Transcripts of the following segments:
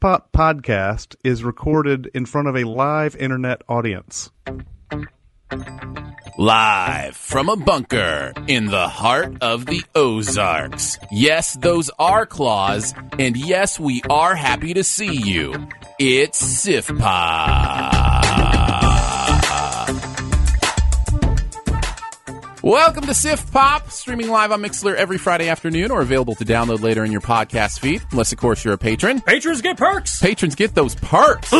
Pop podcast is recorded in front of a live internet audience. Live from a bunker in the heart of the Ozarks. Yes, those are claws, and yes, we are happy to see you. It's SIFPA. Welcome to Sift Pop, streaming live on Mixlr every Friday afternoon or available to download later in your podcast feed, unless, of course, you're a patron. Patrons get perks. Patrons get those perks.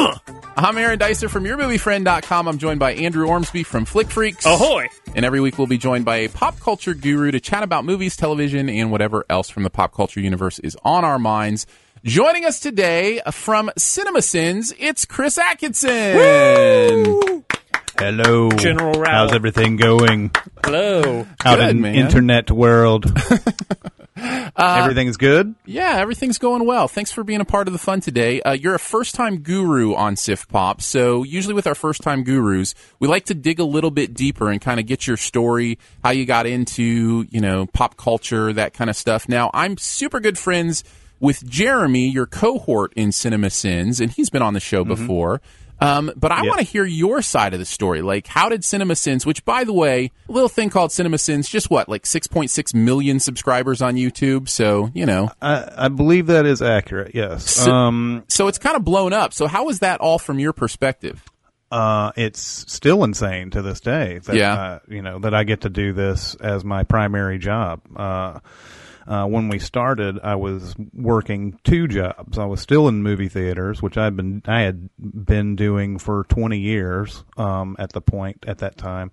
I'm Aaron Dicer from YourMovieFriend.com. I'm joined by Andrew Ormsby from Flick Freaks. Ahoy. And every week we'll be joined by a pop culture guru to chat about movies, television, and whatever else from the pop culture universe is on our minds. Joining us today from Cinema Sins, it's Chris Atkinson. Hello. General Rao. How's everything going Hello. out Good, in man. internet world? Uh, Everything's good? Yeah, everything's going well. Thanks for being a part of the fun today. Uh, you're a first time guru on Sift Pop. So, usually with our first time gurus, we like to dig a little bit deeper and kind of get your story, how you got into, you know, pop culture, that kind of stuff. Now, I'm super good friends with Jeremy, your cohort in Cinema Sins, and he's been on the show before. Um, but I Yep. want to hear your side of the story. Like, how did Cinema Sins, which by the way, little thing called Cinema Sins, just what, like 6.6 million subscribers on YouTube? So, you know, I, I believe that is accurate, yes. So- um, so it's kind of blown up. So how was that all from your perspective? uh, it's still insane to this day that, Yeah. uh, you know, that I get to do this as my primary job. Uh, uh, when we started, I was working two jobs. I was still in movie theaters, which I'd been I had been doing for 20 years um, at the point at that time,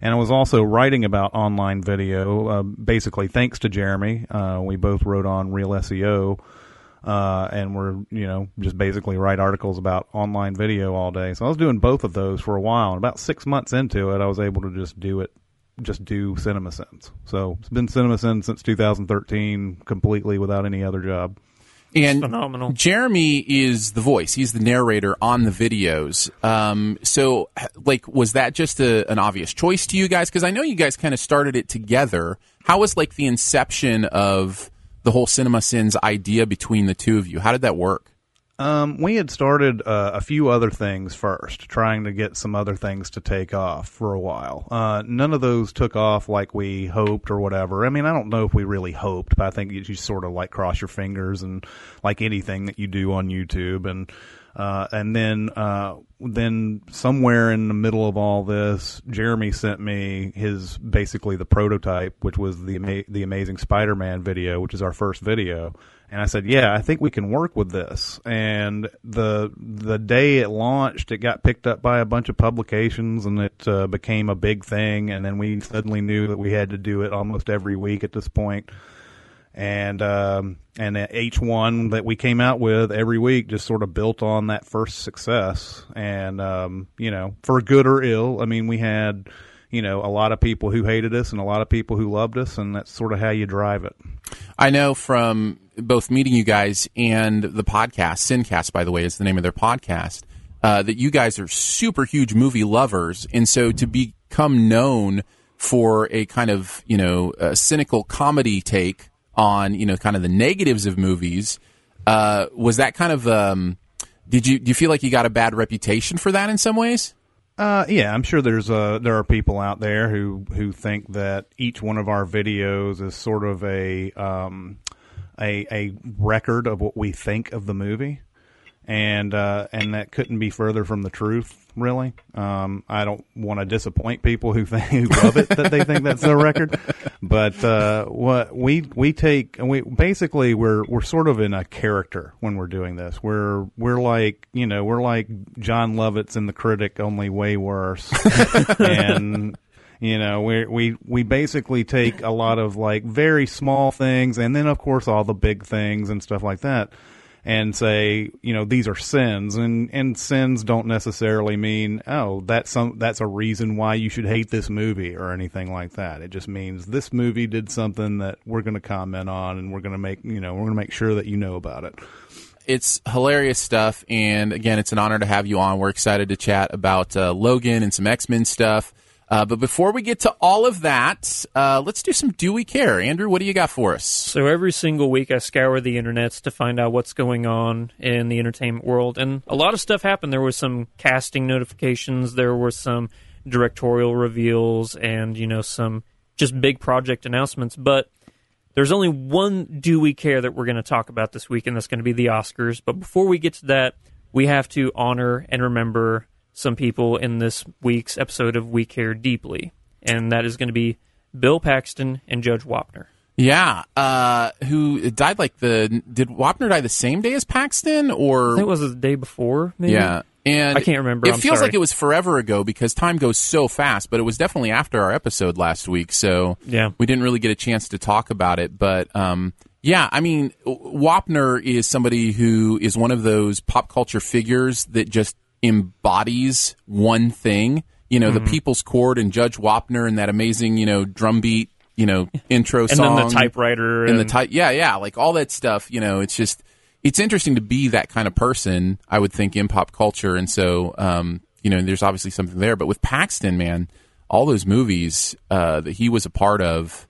and I was also writing about online video. Uh, basically, thanks to Jeremy, uh, we both wrote on ReelSEO. Uh, and we're, you know, just basically write articles about online video all day. So I was doing both of those for a while. And about six months into it, I was able to just do it just do CinemaSins. So it's been CinemaSins since 2013, completely without any other job. And Phenomenal. Jeremy is the voice. He's the narrator on the videos. Um, so, like, was that just a, an obvious choice to you guys? Because I know you guys kind of started it together. How was like the inception of the whole Cinema Sins idea between the two of you? How did that work? Um, we had started uh, a few other things first, trying to get some other things to take off for a while. Uh, none of those took off like we hoped or whatever. I mean, I don't know if we really hoped, but I think you just sort of like cross your fingers and like anything that you do on YouTube and. Uh, and then, uh, then somewhere in the middle of all this, Jeremy sent me his basically the prototype, which was the the Amazing Spider-Man video, which is our first video. And I said, "Yeah, I think we can work with this." And the the day it launched, it got picked up by a bunch of publications, and it uh, became a big thing. And then we suddenly knew that we had to do it almost every week at this point. and um, and H1 that we came out with every week just sort of built on that first success. And um, you know, for good or ill, I mean, we had you know, a lot of people who hated us and a lot of people who loved us, and that's sort of how you drive it. I know from both meeting you guys and the podcast, Sincast, by the way, is the name of their podcast, uh, that you guys are super huge movie lovers. And so to become known for a kind of, you know, cynical comedy take on, you know, kind of the negatives of movies, uh, was that kind of, um, did you, do you feel like you got a bad reputation for that in some ways? Uh, yeah, I'm sure there's uh there are people out there who who think that each one of our videos is sort of a um a a record of what we think of the movie, and uh, and that couldn't be further from the truth. Really, um, I don't want to disappoint people who think who love it that they think that's a record, but uh, what we we take and we basically we're we're sort of in a character when we're doing this. We're we're like you know we're like Jon Lovitz in The Critic, only way worse, and you know, we we we basically take a lot of like very small things, and then of course all the big things and stuff like that, and say, you know, these are sins, and and sins don't necessarily mean oh that's some that's a reason why you should hate this movie or anything like that. It just means this movie did something that we're going to comment on, and we're going to make you know we're going to make sure that you know about it. It's hilarious stuff, and again, it's an honor to have you on. We're excited to chat about uh, Logan and some X Men stuff. Uh, but before we get to all of that, uh, let's do some Do We Care? Andrew, what do you got for us? So every single week I scour the internets to find out what's going on in the entertainment world, and a lot of stuff happened. There was some casting notifications, there were some directorial reveals, and you know some just big project announcements. But there's only one Do We Care that we're going to talk about this week, and that's going to be the Oscars. But before we get to that, we have to honor and remember some people in this week's episode of We Care Deeply, and that is going to be Bill Paxton and Judge Wapner. Yeah, uh, who died like the did Wapner die the same day as Paxton I or think it was the day before, maybe. yeah? And I can't remember, It I'm feels sorry. like it was forever ago because time goes so fast. But it was definitely after our episode last week, so Yeah. we didn't really get a chance to talk about it. But um, yeah, I mean, Wapner is somebody who is one of those pop culture figures that just embodies one thing. You know, Mm-hmm. the People's Court and Judge Wapner and that amazing, you know, drumbeat, you know, intro And song then the typewriter and and, the type yeah yeah like all that stuff you know it's just it's interesting to be that kind of person i would think in pop culture and so um you know there's obviously something there but with paxton man all those movies uh that he was a part of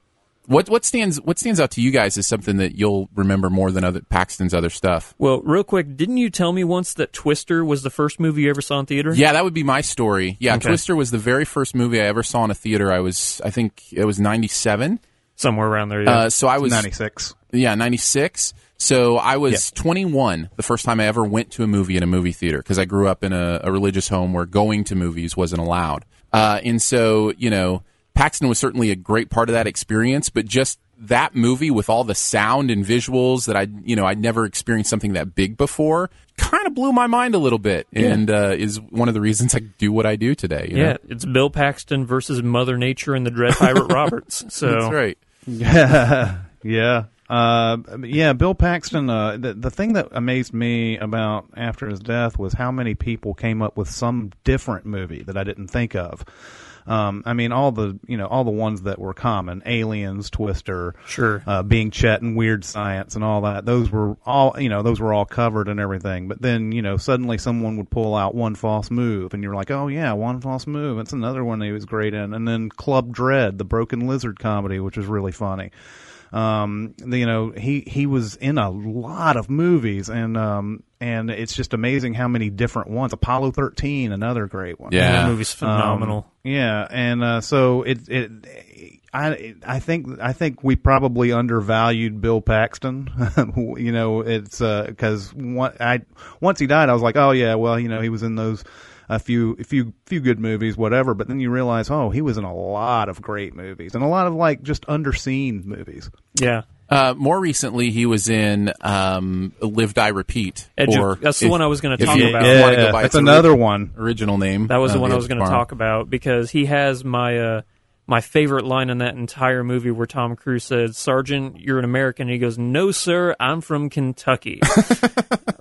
what what stands what stands out to you guys is something that you'll remember more than other paxton's other stuff Well, real quick, didn't you tell me once that Twister was the first movie you ever saw in theater? yeah that would be my story yeah Okay. twister was the very first movie i ever saw in a theater i was i think it was 97 Somewhere around there. Yeah. uh so i was 96. Yeah, 96. So I was 21 the first time I ever went to a movie in a movie theater because I grew up in a, a religious home where going to movies wasn't allowed. Uh, and so, you know, Paxton was certainly a great part of that experience, but just that movie with all the sound and visuals that I, you know, I'd never experienced something that big before kind of blew my mind a little bit and uh, is one of the reasons I do what I do today. you know? yeah, it's Bill Paxton versus Mother Nature and the Dread Pirate Roberts. So That's right. yeah. Uh, yeah, Bill Paxton. Uh, the the thing that amazed me about after his death was how many people came up with some different movie that I didn't think of. Um, I mean, all the you know all the ones that were common, Aliens, Twister, Sure. uh, Being Chet, and Weird Science, and all that. Those were all you know those were all covered and everything. But then you know suddenly someone would pull out One False Move, and you're like, oh yeah, One False Move. It's another one he was great in. And then Club Dread, the Broken Lizard comedy, which was really funny um you know he he was in a lot of movies and um and it's just amazing how many different ones apollo 13 another great one Yeah. that movie's phenomenal. um, yeah and uh so it it I I think I think we probably undervalued Bill Paxton. you know, it's because one, I once he died, I was like, oh yeah, well, you know, he was in those a few a few few good movies, whatever. But then you realize, oh, he was in a lot of great movies and a lot of like just underseen movies. yeah. Uh, more recently, he was in um, Live, Die, Repeat. Edge of- or that's the if- one I was gonna talk you- about. if you Yeah, that's another ori- one. Original name. That was the uh, one I was going to talk about because he has my uh, my favorite line in that entire movie where Tom Cruise said, "Sergeant, you're an American." And he goes, "No, sir, I'm from Kentucky."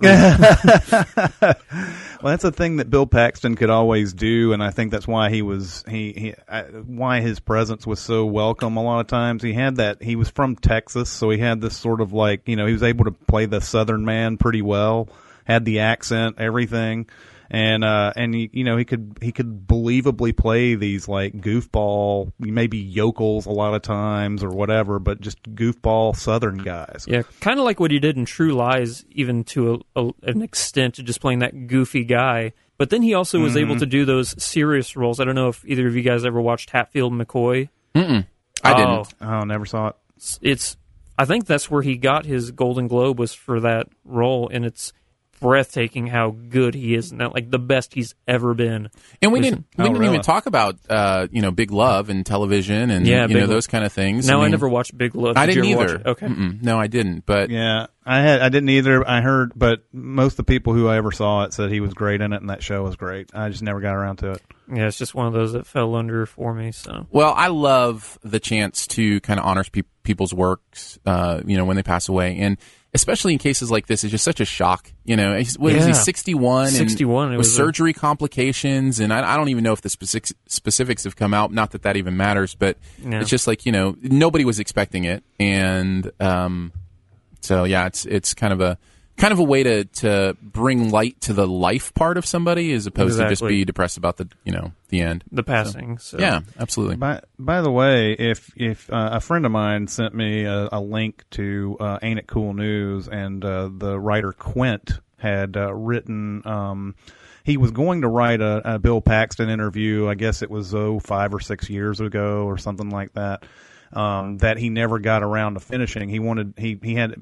Well, that's a thing that Bill Paxton could always do, and I think that's why he was he, he uh, why his presence was so welcome. A lot of times, he had that. He was from Texas, so he had this sort of like you know he was able to play the Southern man pretty well, had the accent, everything and uh, and you know he could he could believably play these like goofball, maybe yokels a lot of times or whatever, but just goofball Southern guys. Yeah, kind of like what he did in True Lies, even to a, a, an extent, just playing that goofy guy. But then he also was able to do those serious roles. I don't know if either of you guys ever watched Hatfield McCoy. I Oh. didn't. Oh, never saw it. It's, it's I think that's where he got his Golden Globe was for that role, and it's breathtaking how good he is, and that like the best he's ever been. And we didn't we didn't even talk about uh, you know Big Love and television and Yeah, you know Love. those kind of things. Now I, mean, never watched Big Love. I Did you didn't ever watch either. it? Okay. Mm-mm. no, I didn't. But Yeah, I had I didn't either. I heard, but most of the people who I ever saw it said he was great in it, and that show was great. I just never got around to it. Yeah, it's just one of those that fell under for me. So Well, I love the chance to kind of honor pe- people's works, uh, you know, when they pass away, and especially in cases like this, it's just such a shock. You know, he's, what is he, Yeah. sixty-one? and 61, it with was a- surgery complications, and I, I don't even know if the specifics, specifics have come out. Not that that even matters, but No. it's just like you know, nobody was expecting it, and um, so yeah, it's it's kind of a kind of a way to to bring light to the life part of somebody, as opposed to just be depressed about the you know the end. the passing. So, Yeah, absolutely. By by the way, if if uh, a friend of mine sent me a, a link to uh, Ain't It Cool News, and uh, the writer Quint had uh, written. Um, he was going to write a, a Bill Paxton interview. I guess it was oh five or six years ago or something like that. Um, that he never got around to finishing. He wanted he he had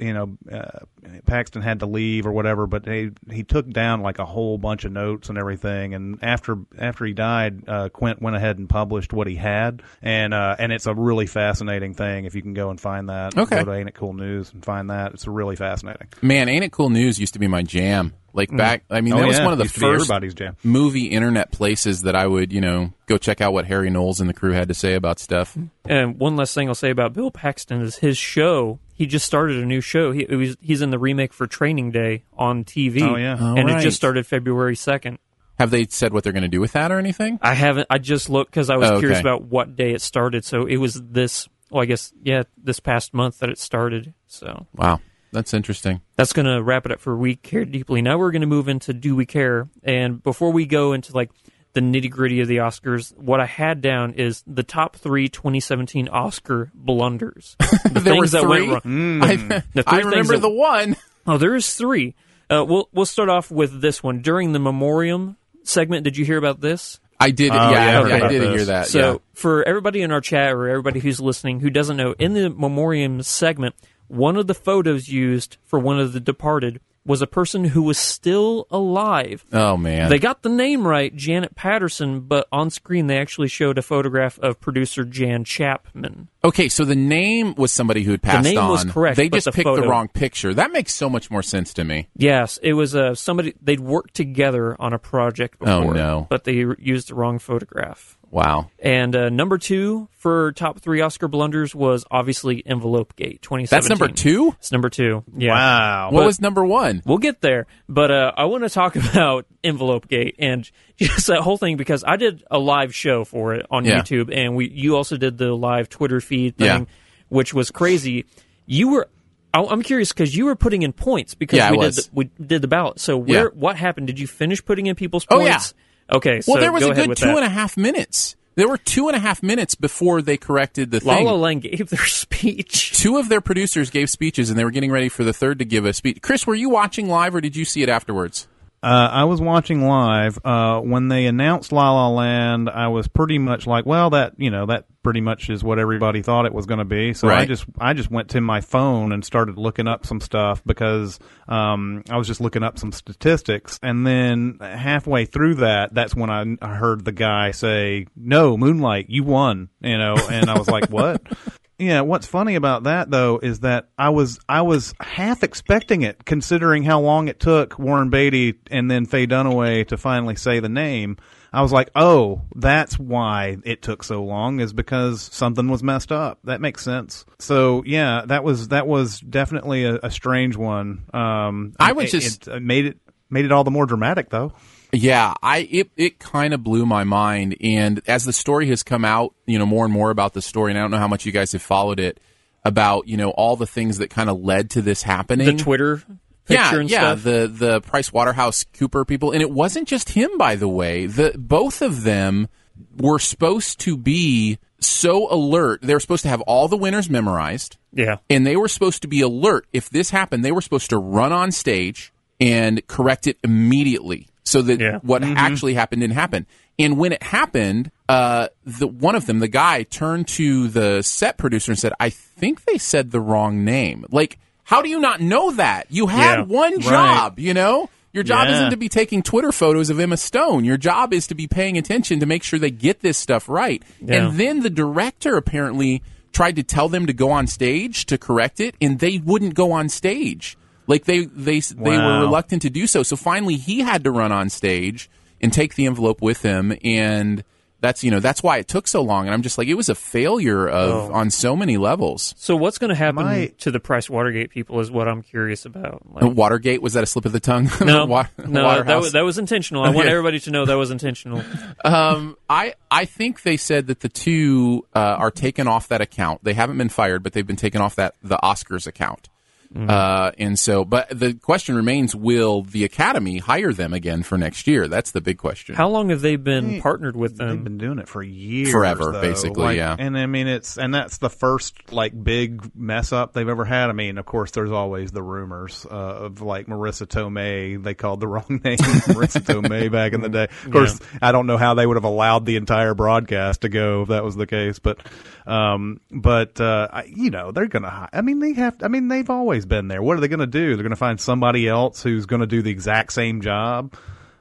you know uh, Paxton had to leave or whatever, but he he took down like a whole bunch of notes and everything. And after after he died, uh, Quint went ahead and published what he had, and uh, and it's a really fascinating thing. If you can go and find that, Okay. go to Ain't It Cool News and find that. It's really fascinating. Man, ain't it cool news used to be my jam. Like mm. back, I mean, Oh, that was yeah. one of the Used to be first everybody's jam. movie internet places that I would, you know, go check out what Harry Knowles and the crew had to say about stuff. And one last thing I'll say about Bill Paxton is his show. He just started a new show. He it was, he's in the remake for Training Day on TV. Oh, yeah. Oh, and it right. just started February second. Have they said what they're going to do with that or anything? I haven't. I just looked because I was Oh, okay. curious about what day it started. So it was this. Well, I guess yeah, this past month that it started. So Wow, that's interesting. that's going to wrap it up for We Care Deeply. Now we're going to move into Do We Care? And before we go into like the nitty gritty of the Oscars, what I had down is the top three 2017 Oscar blunders. The There were things that three? went wrong. I, The I three things remember that- the one. Oh, there is three. Uh, we'll we'll start off with this one during the memoriam segment. Did you hear about this? I did. Oh, yeah, yeah, I I, heard I about did this. hear that. So, yeah. for everybody in our chat or everybody who's listening who doesn't know, in the memoriam segment, one of the photos used for one of the departed was a person who was still alive. Oh man. They got the name right, Janet Patterson, but on screen they actually showed a photograph of producer Jan Chapman. okay, so the name was somebody who had passed the name on. was correct, They just the picked the wrong picture. That makes so much more sense to me. Yes, it was uh, somebody they'd worked together on a project before, Oh, no. but they used the wrong photograph. Wow. And uh, number two for top three Oscar blunders was obviously Envelope Gate 2017. That's number two. It's number two. Yeah. Wow. What But- was number one? We'll get there, but uh, I want to talk about Envelope Gate and just that whole thing because I did a live show for it on Yeah. YouTube, and we you also did the live Twitter feed thing, Yeah. which was crazy. You were. I- I'm curious because you were putting in points because Yeah, we did the, we did the ballot. So where Yeah. what happened? Did you finish putting in people's points? Oh, points? Okay, so Well, there was go a good with two that. and a half minutes. There were two and a half minutes before they corrected the La thing. La Land gave their speech. Two of their producers gave speeches, and they were getting ready for the third to give a speech. Chris, were you watching live, or did you see it afterwards? Uh, I was watching live uh, when they announced La La Land. I was pretty much like, well, that you know, that pretty much is what everybody thought it was going to be. So I just, I just went to my phone and started looking up some stuff because um, I was just looking up some statistics. And then halfway through that, that's when I, I heard the guy say, "No, Moonlight, you won." You know, and I was like, "What?" Yeah, what's funny about that though is that I was I was half expecting it, considering how long it took Warren Beatty and then Faye Dunaway to finally say the name. I was like, oh, that's why it took so long, is because something was messed up. That makes sense. So yeah, that was that was definitely a, a strange one. Um, I was it- just- it made it made it all the more dramatic, though. Yeah, I it it kind of blew my mind, and as the story has come out, you know, more and more about the story, and I don't know how much you guys have followed it about you know all the things that kind of led to this happening. The Twitter picture yeah, and yeah, stuff. the the Price Waterhouse Cooper people, and it wasn't just him, by the way. The both of them were supposed to be so alert. They were supposed to have all the winners memorized, yeah. and they were supposed to be alert if this happened. They were supposed to run on stage and correct it immediately, so that Yeah. what actually happened didn't happen. And when it happened, uh, the one of them, the guy, turned to the set producer and said, "I think they said the wrong name." Like, how do you not know that? You had Yeah. one Right. job, you know. Your job Yeah. isn't to be taking Twitter photos of Emma Stone. Your job is to be paying attention to make sure they get this stuff right. Yeah. And then the director apparently tried to tell them to go on stage to correct it, and they wouldn't go on stage. Like they they they were reluctant to do so. So finally, he had to run on stage and take the envelope with him, and that's you know that's why it took so long. And I'm just like, it was a failure of on so many levels. So what's going to happen My- to the Price Watergate people is what I'm curious about. Like, Watergate was that a slip of the tongue? no, Wa- no, that was, that was intentional. I want Okay. everybody to know that was intentional. Um, I I think they said that the two uh, are taken off that account. They haven't been fired, but they've been taken off that the Oscars account. Uh, and so, but the question remains: Will the Academy hire them again for next year? That's the big question. How long have they been partnered with them? They've them? been doing it for years, Forever, though. basically, Like, yeah. And I mean, it's and that's the first like big mess up they've ever had. I mean, of course, there's always the rumors uh, of like Marisa Tomei. They called the wrong name, Marisa Tomei, back in the day. Of course, I don't know how they would have allowed the entire broadcast to go if that was the case, but um, but uh, I, you know, they're gonna. hi- I mean, they have. I mean, they've always been there. What are they gonna do? They're gonna find somebody else who's gonna do the exact same job.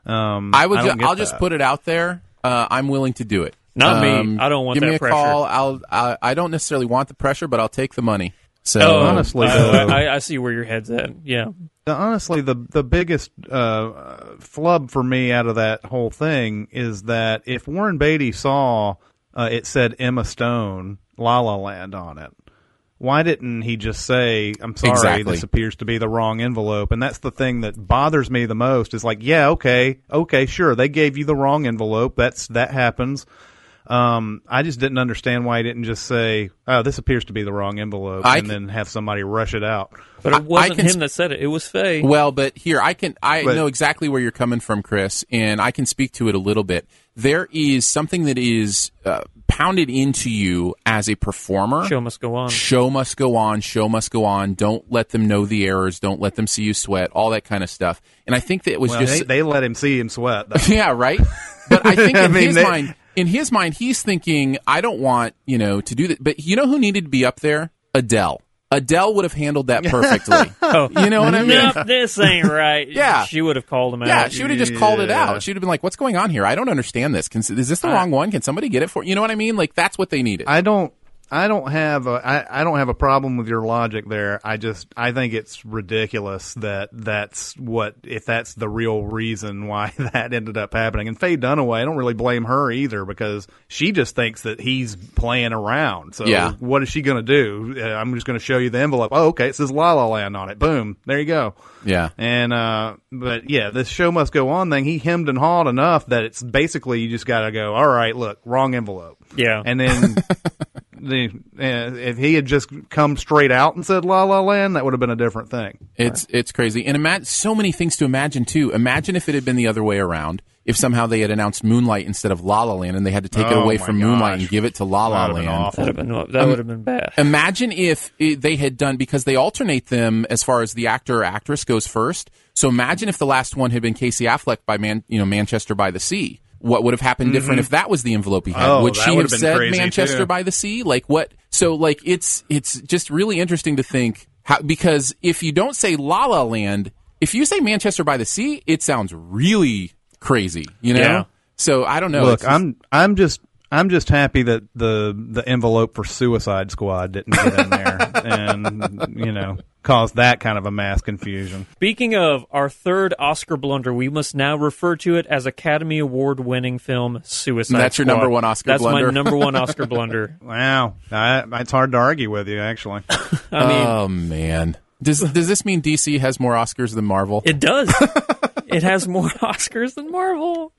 Um, I would. don't ju- I'll just put it out there. Uh, I'm willing to do it. Not me. Um, I don't want give that me a pressure. call. I'll. I, I don't necessarily want the pressure, but I'll take the money. So Oh, honestly, I, though- I, I see where your head's at. Yeah, The- honestly, the the biggest uh, flub for me out of that whole thing is that if Warren Beatty saw uh, it said Emma Stone La La Land on it, why didn't he just say, "I'm sorry, Exactly. this appears to be the wrong envelope"? And that's the thing that bothers me the most. Is like, yeah, okay, okay, sure, they gave you the wrong envelope. That's that happens. Um, I just didn't understand why he didn't just say, "Oh, this appears to be the wrong envelope," I and c- then have somebody rush it out. but it wasn't I can him that said it. It was Faye. Well, but here I can I But- know exactly where you're coming from, Chris, and I can speak to it a little bit. There is something that is uh, pounded into you as a performer. Show must go on. Show must go on. Show must go on. Don't let them know the errors. Don't let them see you sweat. All that kind of stuff. And I think that it was Well, just they, they let him see him sweat. Though. yeah, right. But I think I in mean, his they- mind, in his mind, he's thinking, I don't want you know to do that. But you know who needed to be up there? Adele. Adele would have handled that perfectly. Oh. You know what I mean? Nope, this ain't right. Yeah. she would have called him out. Yeah, she would have just called it out. She'd have been like, "What's going on here? I don't understand this. Can, is this the wrong one? Can somebody get it for you know what I mean? Like that's what they needed." I don't. I don't have a. I, I don't have a problem with your logic there. I just. I think it's ridiculous that that's what if that's the real reason why that ended up happening. And Faye Dunaway, I don't really blame her either because she just thinks that he's playing around. So Yeah. what is she going to do? Uh, I'm just going to show you the envelope. Oh, okay, it says La La Land on it. Boom, there you go. yeah, And uh but yeah, this show must go on thing. He hemmed and hawed enough that it's basically you just got to go. All right, look, wrong envelope. Yeah. And then the uh, if he had just come straight out and said La La Land, that would have been a different thing. it's it's crazy, and imagine so many things to imagine too. Imagine if it had been the other way around. If somehow they had announced Moonlight instead of La La Land, and they had to take it Oh, away my from Moonlight and give it to La La That'd have been Land. awful. That would have been that would have been bad. Imagine if it, they had done because they alternate them as far as the actor or actress goes first. So imagine if the last one had been Casey Affleck by Man, you know, Manchester by the Sea. What would have happened different if that was the envelope he had? Oh, would she have have said Manchester too. by the Sea? Like what? So like it's it's just really interesting to think how because if you don't say La La Land, if you say Manchester by the Sea, it sounds really crazy. You know. Yeah. So I don't know. Look, just- I'm I'm just I'm just happy that the the envelope for Suicide Squad didn't get in there and you know cause that kind of a mass confusion. Speaking of our third Oscar blunder, we must now refer to it as Academy Award winning film Suicide That's your number one Oscar That's blunder? my number one Oscar blunder. Wow, I, it's hard to argue with you actually. I mean, oh man. Does does this mean DC has more Oscars than Marvel? it does. it has more Oscars than Marvel.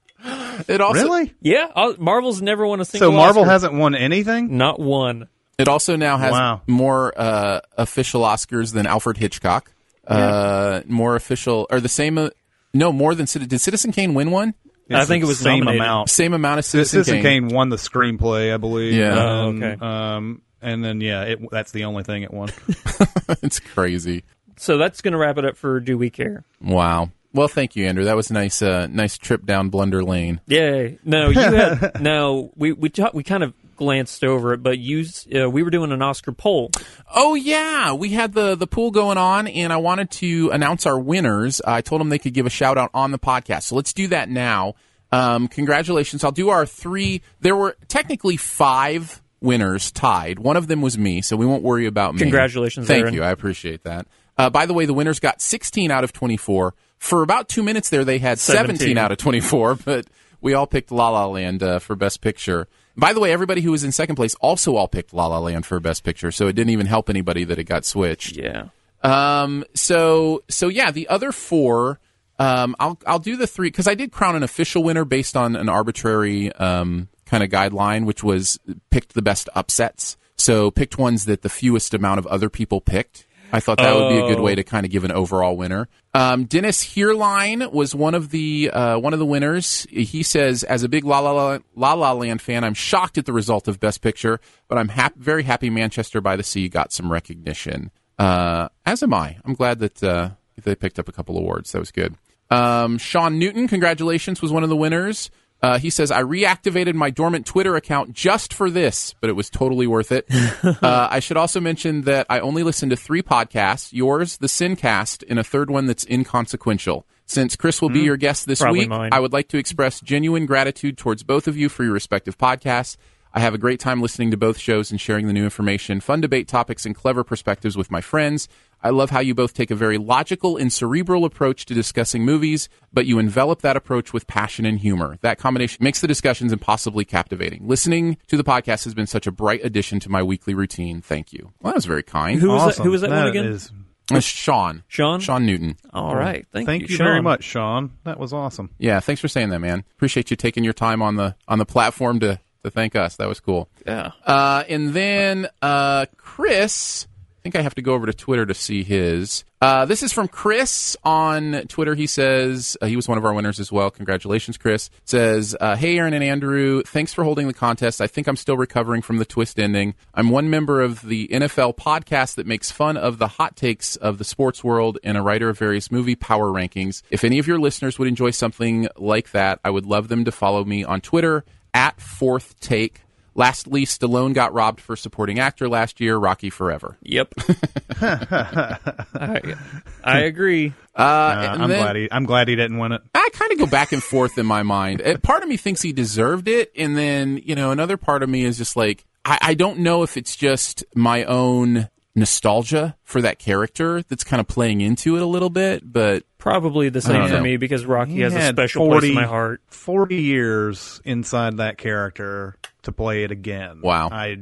It also really? Yeah, uh, Marvel's never won a So. Marvel Oscar. hasn't won anything? not one. It also now has Wow. more uh, official Oscars than Alfred Hitchcock. Uh, more official or the same. Uh, no, more than did Citizen Kane win one? I think it the was same nominated. amount. Same amount of Citizen, Citizen Kane. won the screenplay, I believe. Yeah. Oh, And, okay. Um, and then yeah, it, that's the only thing it won. it's crazy. So that's going to wrap it up for Do We Care? Wow. Well, thank you, Andrew. That was a nice, uh, nice trip down Blunder Lane. Yay! No, you had no. We we ta- we kind of glanced over it, but you uh, we were doing an Oscar poll. Oh yeah, we had the the pool going on, and I wanted to announce our winners. I told them they could give a shout out on the podcast, so let's do that now. Um, congratulations! I'll do our three. There were technically five winners tied. One of them was me, so we won't worry about me. Congratulations, Thank Aaron. you. I appreciate that. Uh, by the way, the winners got 16 out of 24. For about two minutes there, they had 17, 17. out of 24, but we all picked La La Land uh, for Best Picture. By the way, everybody who was in second place also all picked La La Land for Best Picture, so it didn't even help anybody that it got switched. Yeah. Um. So so yeah, the other four. Um. I'll I'll do the three because I did crown an official winner based on an arbitrary um kind of guideline, which was picked the best upsets. So picked ones that the fewest amount of other people picked. I thought that would be a good Oh. way to kind of give an overall winner. Um, Dennis Heerline was one of the uh, one of the winners. He says, as a big La La La, La La Land fan, I'm shocked at the result of Best Picture, but I'm hap- very happy Manchester by the Sea got some recognition. Uh, as am I. I'm glad that uh, they picked up a couple awards. That was good. Um, Sean Newton, congratulations, was one of the winners. Uh, he says, I reactivated my dormant Twitter account just for this, but it was totally worth it. uh, I should also mention that I only listen to three podcasts yours, the Sincast, and a third one that's inconsequential. Since Chris will be your guest this week, mine. I would like to express genuine gratitude towards both of you for your respective podcasts. I have a great time listening to both shows and sharing the new information, fun debate topics, and clever perspectives with my friends. I love how you both take a very logical and cerebral approach to discussing movies, but you envelop that approach with passion and humor. That combination makes the discussions impossibly captivating. Listening to the podcast has been such a bright addition to my weekly routine. Thank you. Well, that was very kind. Who was that? Who was that, one That again? is- Uh, Sean. Sean? Sean Newton. All right. Thank, thank you, Sean. very much, Sean. That was awesome. Yeah, thanks for saying that, man. Appreciate you taking your time on the on the platform to to thank us. That was cool. Yeah. Uh, and then uh, Chris, I think I have to go over to Twitter to see his. Uh, this is from Chris on Twitter. He says uh, he was one of our winners as well. Congratulations, Chris. Says, uh, "Hey, Aaron and Andrew, thanks for holding the contest. I think I'm still recovering from the twist ending. I'm one member of the NFL podcast that makes fun of the hot takes of the sports world and a writer of various movie power rankings. If any of your listeners would enjoy something like that, I would love them to follow me on Twitter at Fourth Take." Lastly, Stallone got robbed for supporting actor last year. Rocky Forever. Yep. I, I agree. Uh, Uh, I'm then glad he. I'm glad he didn't win it. I kind of go back and forth in my mind. Part of me thinks he deserved it, and then you know another part of me is just like I, I don't know if it's just my own nostalgia for that character that's kind of playing into it a little bit, but Probably the same for know. me because Rocky He has a had special place in my heart. 40 years inside that character to play it again. Wow. I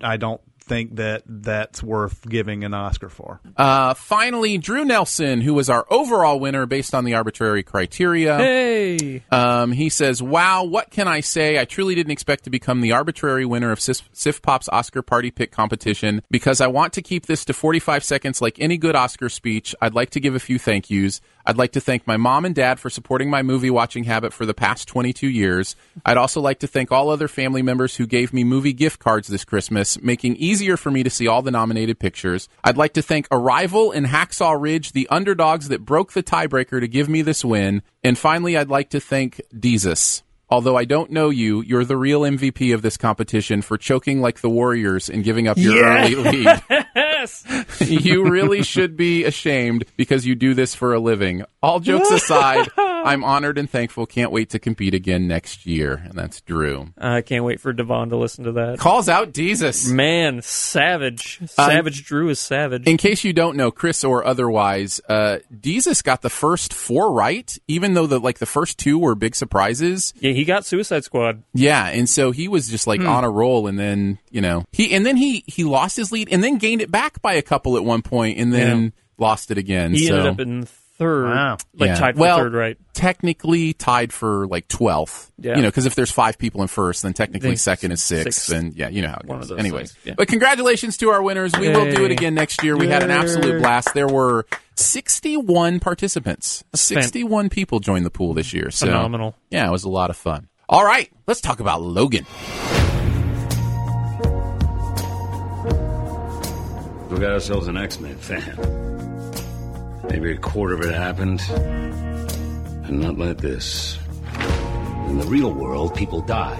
I don't think that that's worth giving an Oscar for. uh, finally, Drew Nelson, who was our overall winner based on the arbitrary criteria. Hey. Um, he says, "Wow, what can I say? I truly didn't expect to become the arbitrary winner of Sif, Sift Pop's Oscar Party Pick competition. Because I want to keep this to 45 seconds, like any good Oscar speech. I'd like to give a few thank yous. I'd like to thank my mom and dad for supporting my movie watching habit for the past 22 years. I'd also like to thank all other family members who gave me movie gift cards this Christmas, making easier for me to see all the nominated pictures. I'd like to thank Arrival and Hacksaw Ridge, the underdogs that broke the tiebreaker to give me this win. And finally, I'd like to thank Deezus. Although I don't know you, you're the real MVP of this competition for choking like the Warriors and giving up your early lead. Yes. you really should be ashamed because you do this for a living. All jokes aside, I'm honored and thankful. Can't wait to compete again next year. And that's Drew. I can't wait for Devon to listen to that. Calls out Jesus. Man, savage. Savage Drew is savage. In case you don't know, Chris or otherwise, uh, Deezus got the first four right, even though the like the first two were big surprises. yeah, he got Suicide Squad. Yeah, and so he was just Hmm. like on a roll, and then you know he and then he he lost his lead, and then gained it back by a couple at one point, and then Yeah. lost it again. He so ended up in third, Wow. like Yeah. tied for well, third, right? Technically tied for like 12th. Yeah. You know, because if there's five people in first, then technically Then second is sixth. sixth. And yeah, you know how it One goes. Anyways. yeah. But congratulations to our winners. We will do it again next year. We had an absolute blast. There were 61 participants. 61 people joined the pool this year. So, Phenomenal. Yeah, it was a lot of fun. All right, let's talk about Logan. We got ourselves an X-Men fan. Maybe a quarter of it happened, and not like this. In the real world, people die.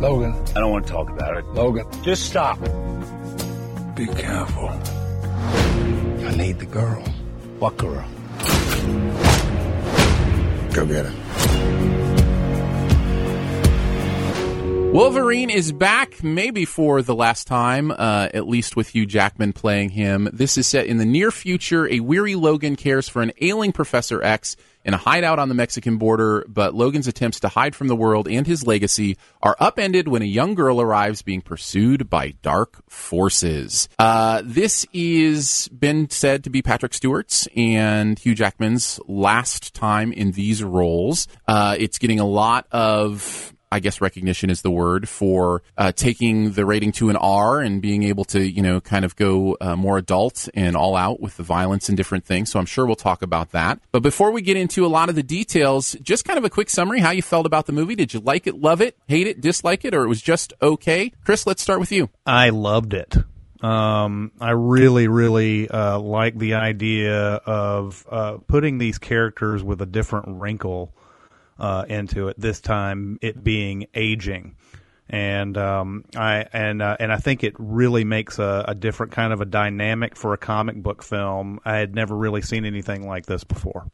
Logan, I don't want to talk about it. Logan, Just stop. be careful. I need the girl. What girl? Go get her. Wolverine is back, maybe for the last time, uh, at least with Hugh Jackman playing him. This is set in the near future. A weary Logan cares for an ailing Professor X in a hideout on the Mexican border, but Logan's attempts to hide from the world and his legacy are upended when a young girl arrives being pursued by dark forces. Uh, this is been said to be Patrick Stewart's and Hugh Jackman's last time in these roles. Uh, it's getting a lot of I guess recognition is the word for uh, taking the rating to an R and being able to, you know, kind of go uh, more adult and all out with the violence and different things. So I'm sure we'll talk about that. But before we get into a lot of the details, just kind of a quick summary how you felt about the movie. Did you like it, love it, hate it, dislike it, or it was just okay? Chris, let's start with you. I loved it. Um, I really, really uh, like the idea of uh, putting these characters with a different wrinkle uh, into it. This time, it being aging, and um, I and uh, and I think it really makes a, a different kind of a dynamic for a comic book film. I had never really seen anything like this before.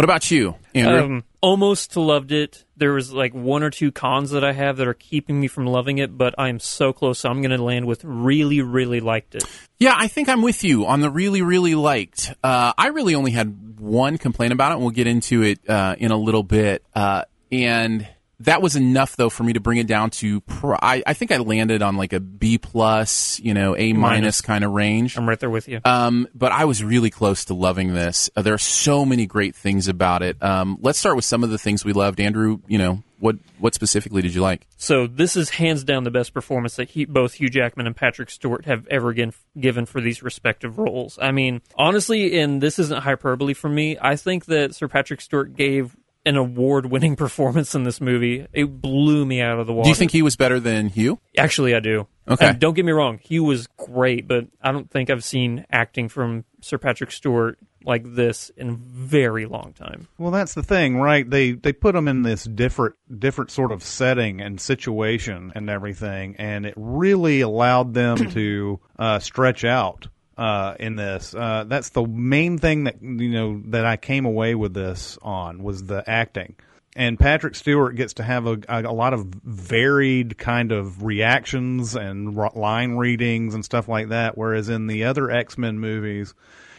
What about you, Andrew? Um, almost loved it. There was like one or two cons that I have that are keeping me from loving it, but I am so close. So I'm going to land with really, really liked it. Yeah, I think I'm with you on the really, really liked. Uh, I really only had one complaint about it, and we'll get into it uh, in a little bit. Uh, and that was enough, though, for me to bring it down to. Pr- I, I think I landed on like a B plus, you know, A minus kind of range. I'm right there with you. Um, but I was really close to loving this. Uh, there are so many great things about it. Um, let's start with some of the things we loved. Andrew, you know, what what specifically did you like? So this is hands down the best performance that he, both Hugh Jackman and Patrick Stewart have ever given, given for these respective roles. I mean, honestly, and this isn't hyperbole for me. I think that Sir Patrick Stewart gave an award-winning performance in this movie. It blew me out of the water. Do you think he was better than Hugh? Actually, I do. Okay. And don't get me wrong, he was great, but I don't think I've seen acting from Sir Patrick Stewart like this in a very long time. Well, that's the thing, right? They they put him in this different different sort of setting and situation and everything, and it really allowed them to uh, stretch out uh, in this. Uh, that's the main thing that you know that I came away with this on was the acting. And Patrick Stewart gets to have a, a, lot of varied kind of reactions and line readings and stuff like that. Whereas in the other X Men movies,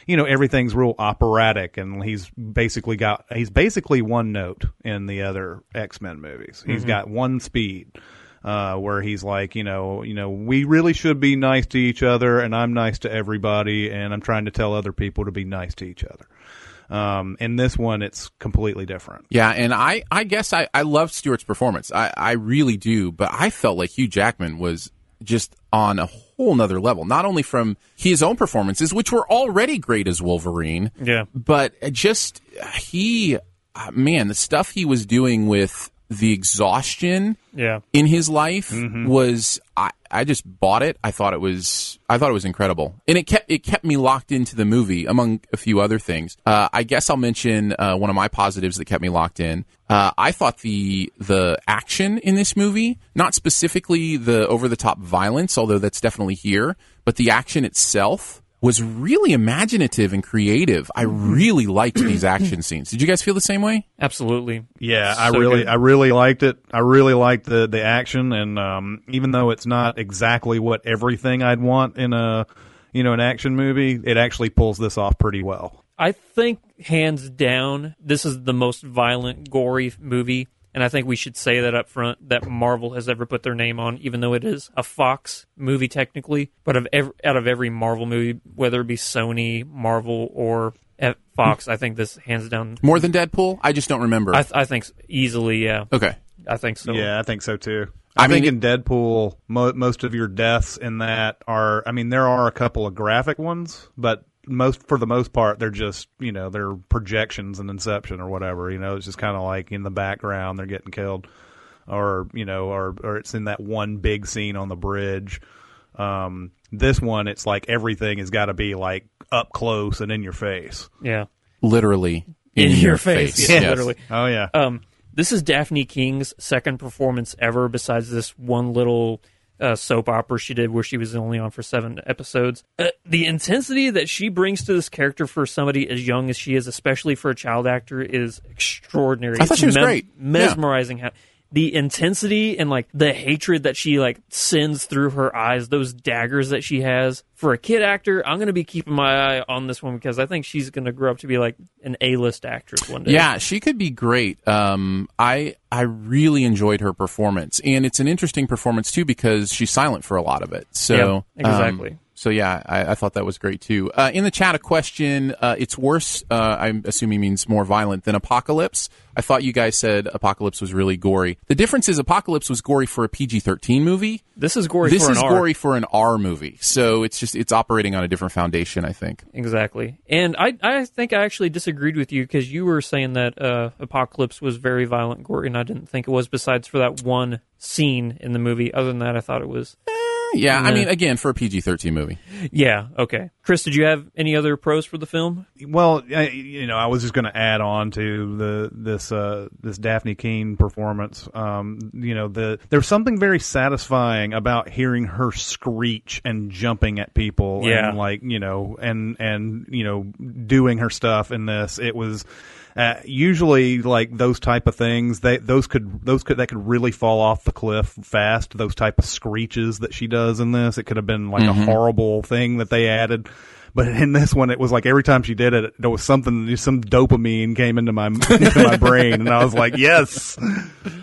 you know everything's real operatic and he's basically got he's basically one note in the other X-Men movies. He's got one speed uh where he's like, you know, you know, we really should be nice to each other and I'm nice to everybody and I'm trying to tell other people to be nice to each other. Um in this one it's completely different. Yeah, and I, I guess I, I love Stewart's performance. I, I really do, but I felt like Hugh Jackman was just on a whole nother level. Not only from his own performances, which were already great as Wolverine, Yeah. but just he, uh, man, the stuff he was doing with the exhaustion Yeah. in his life was I, I just bought it. I thought it was I thought it was incredible, and it kept it kept me locked into the movie among a few other things. Uh, I guess I'll mention uh, one of my positives that kept me locked in. Uh, I thought the the action in this movie, not specifically the over the top violence, although that's definitely here, but the action itself was really imaginative and creative. I really liked these action scenes. Did you guys feel the same way? Absolutely. Yeah, I really, good. I really liked it. I really liked the the action, and um, even though it's not exactly what everything I'd want in a, you know, an action movie, it actually pulls this off pretty well. I think hands down, this is the most violent, gory movie, and I think we should say that up front that Marvel has ever put their name on, even though it is a Fox movie technically. But of ev- out of every Marvel movie, whether it be Sony, Marvel, or at Fox, I think this hands down. More than Deadpool? I just don't remember. I, th- I think easily, yeah. okay. I think so. Yeah, I think so too. I I, think in Deadpool, mo- most of your deaths in that are. I mean, there are a couple of graphic ones, but most for the most part, they're just you know they're projections and Inception or whatever. You know, it's just kind of like in the background they're getting killed, or you know, or or it's in that one big scene on the bridge. Um, this one, it's like everything has got to be like up close and in your face. Yeah. Literally In in, your face, yeah, Yes. literally. Oh yeah, Um, this is Dafne Keen's second performance ever, besides this one little uh, soap opera she did where she was only on for seven episodes. Uh, the intensity that she brings to this character for somebody as young as she is, especially for a child actor, is extraordinary. I thought It's she was great. Yeah. mesmerizing. How, the intensity and like the hatred that she like sends through her eyes, those daggers that she has for a kid actor. I'm going to be keeping my eye on this one because I think she's going to grow up to be like an A-list actress one day. Yeah, she could be great. Um, I I really enjoyed her performance, and it's an interesting performance too because she's silent for a lot of it. So Yeah, exactly. um, so yeah, I, I thought that was great too. Uh, in the chat, a question: uh, It's worse. Uh, I'm assuming means more violent than Apocalypse. I thought you guys said Apocalypse was really gory. The difference is Apocalypse was gory for a PG-13 movie. This is gory this for is an R. gory for an R movie. So it's just it's operating on a different foundation. I think. Exactly. And I, I think I actually disagreed with you because you were saying that uh, Apocalypse was very violent gory, and I didn't think it was, besides for that one scene in the movie. Other than that, I thought it was. Yeah, I mean, again, for a PG-13 movie. Yeah, okay. Chris, did you have any other pros for the film? Well, I, you know, I was just going to add on to the this uh, this Dafne Keen performance. Um, you know, the there's something very satisfying about hearing her screech and jumping at people, Yeah. and like you know, and and you know, doing her stuff in this. It was. Uh, usually, like those type of things, they those could those could that could really fall off the cliff fast. Those type of screeches that she does in this, it could have been like a horrible thing that they added. But in this one, it was like every time she did it, there was something, some dopamine came into my into my brain, and I was like, yes,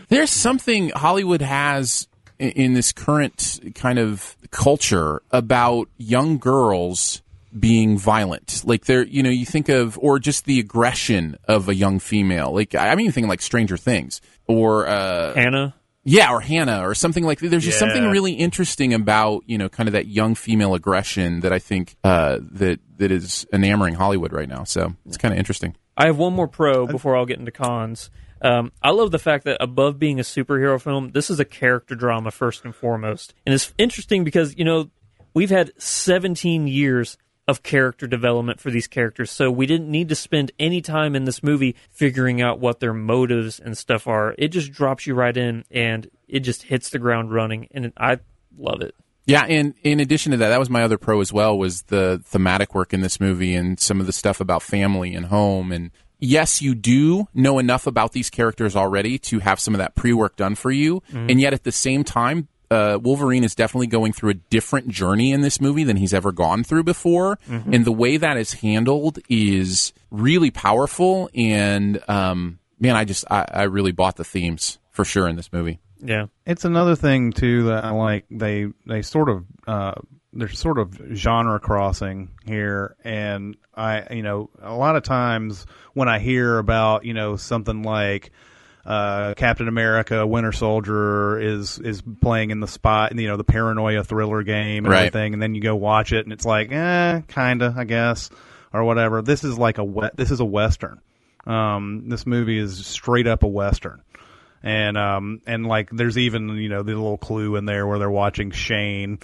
There's something Hollywood has in this current kind of culture about young girls being violent. Like they're, you know, you think of, or just the aggression of a young female. Like, I mean, thinking like Stranger Things or, uh, Hanna? yeah, or Hanna or something like that. There's just something really interesting about, you know, kind of that young female aggression that I think, uh, that, that is enamoring Hollywood right now. So it's kind of interesting. I have one more pro before I'll get into cons. Um, I love the fact that above being a superhero film, this is a character drama first and foremost. And it's interesting because, you know, we've had 17 years of character development for these characters. So we didn't need to spend any time in this movie figuring out what their motives and stuff are. It just drops you right in and it just hits the ground running. And I love it. Yeah, and in addition to that, that was my other pro as well was the thematic work in this movie and some of the stuff about family and home and yes, you do know enough about these characters already to have some of that pre-work done for you, mm-hmm. and yet at the same time uh, Wolverine is definitely going through a different journey in this movie than he's ever gone through before, and the way that is handled is really powerful. And um, man, I just I, I really bought the themes for sure in this movie. Yeah. It's another thing too that I like. They they sort of uh, there's sort of genre crossing here, and I you know a lot of times when I hear about you know something like uh, Captain America, Winter Soldier is is playing in the spot, you know, the paranoia thriller game and Right. everything, and then you go watch it, and it's like, eh, kinda, I guess, or whatever. This is like a we- this is a western. Um, this movie is straight up a western and um and like there's even you know the little clue in there where they're watching Shane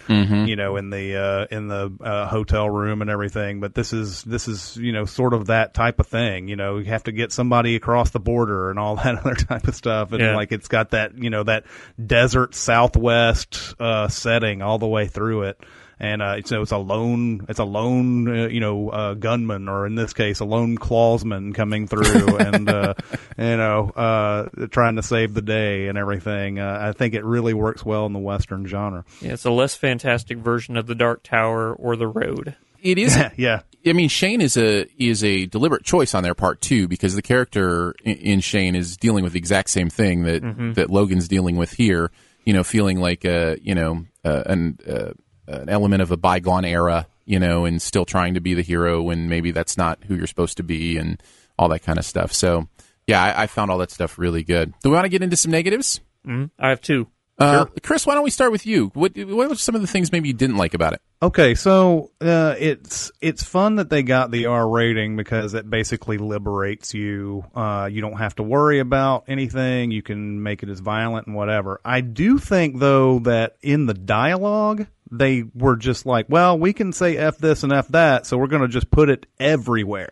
you know in the uh in the uh, hotel room and everything. But this is this is you know sort of that type of thing. You know you have to get somebody across the border and all that other type of stuff. And Yeah. like it's got that you know that desert southwest uh setting all the way through it and uh, so it's a lone, it's a lone, uh, you know, uh, gunman, or in this case, a lone clawsman coming through, and uh, you know, uh, trying to save the day and everything. Uh, I think it really works well in the western genre. Yeah, it's a less fantastic version of the Dark Tower or the Road. It is yeah, I mean, Shane is a is a deliberate choice on their part too, because the character in, in Shane is dealing with the exact same thing that that Logan's dealing with here. You know, feeling like a you know uh, an uh, an element of a bygone era you know, and still trying to be the hero when maybe that's not who you're supposed to be and all that kind of stuff. So, yeah, I, I found all that stuff really good. Do we want to get into some negatives? Mm, I have two. Uh, Chris, why don't we start with you? What what were some of the things maybe you didn't like about it? Okay, so uh, it's it's fun that they got the R rating because it basically liberates you. Uh, you don't have to worry about anything. You can make it as violent and whatever. I do think though that in the dialogue they were just like, well, we can say f this and f that, so we're going to just put it everywhere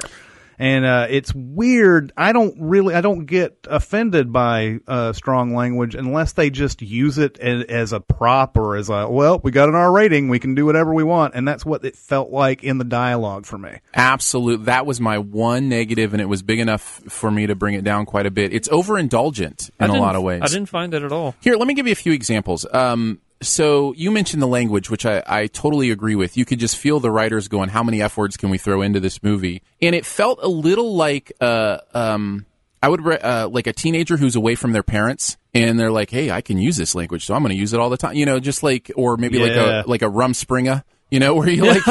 and uh, it's weird. I don't really, I don't get offended by uh, strong language unless they just use it as, as, a prop or as a well, we got an R rating, we can do whatever we want, and that's what it felt like in the dialogue for me. Absolutely, that was my one negative, and it was big enough for me to bring it down quite a bit. It's overindulgent in a lot of ways. I didn't find it at all. Here, let me give you a few examples. Um, so you mentioned the language, which I, I totally agree with. You could just feel the writers going, "How many f words can we throw into this movie?" And it felt a little like, uh, um, I would re- uh, like a teenager who's away from their parents, and they're like, "Hey, I can use this language, so I'm going to use it all the time." You know, just like, or maybe Yeah. like a like a Rumspringa. You know, where you like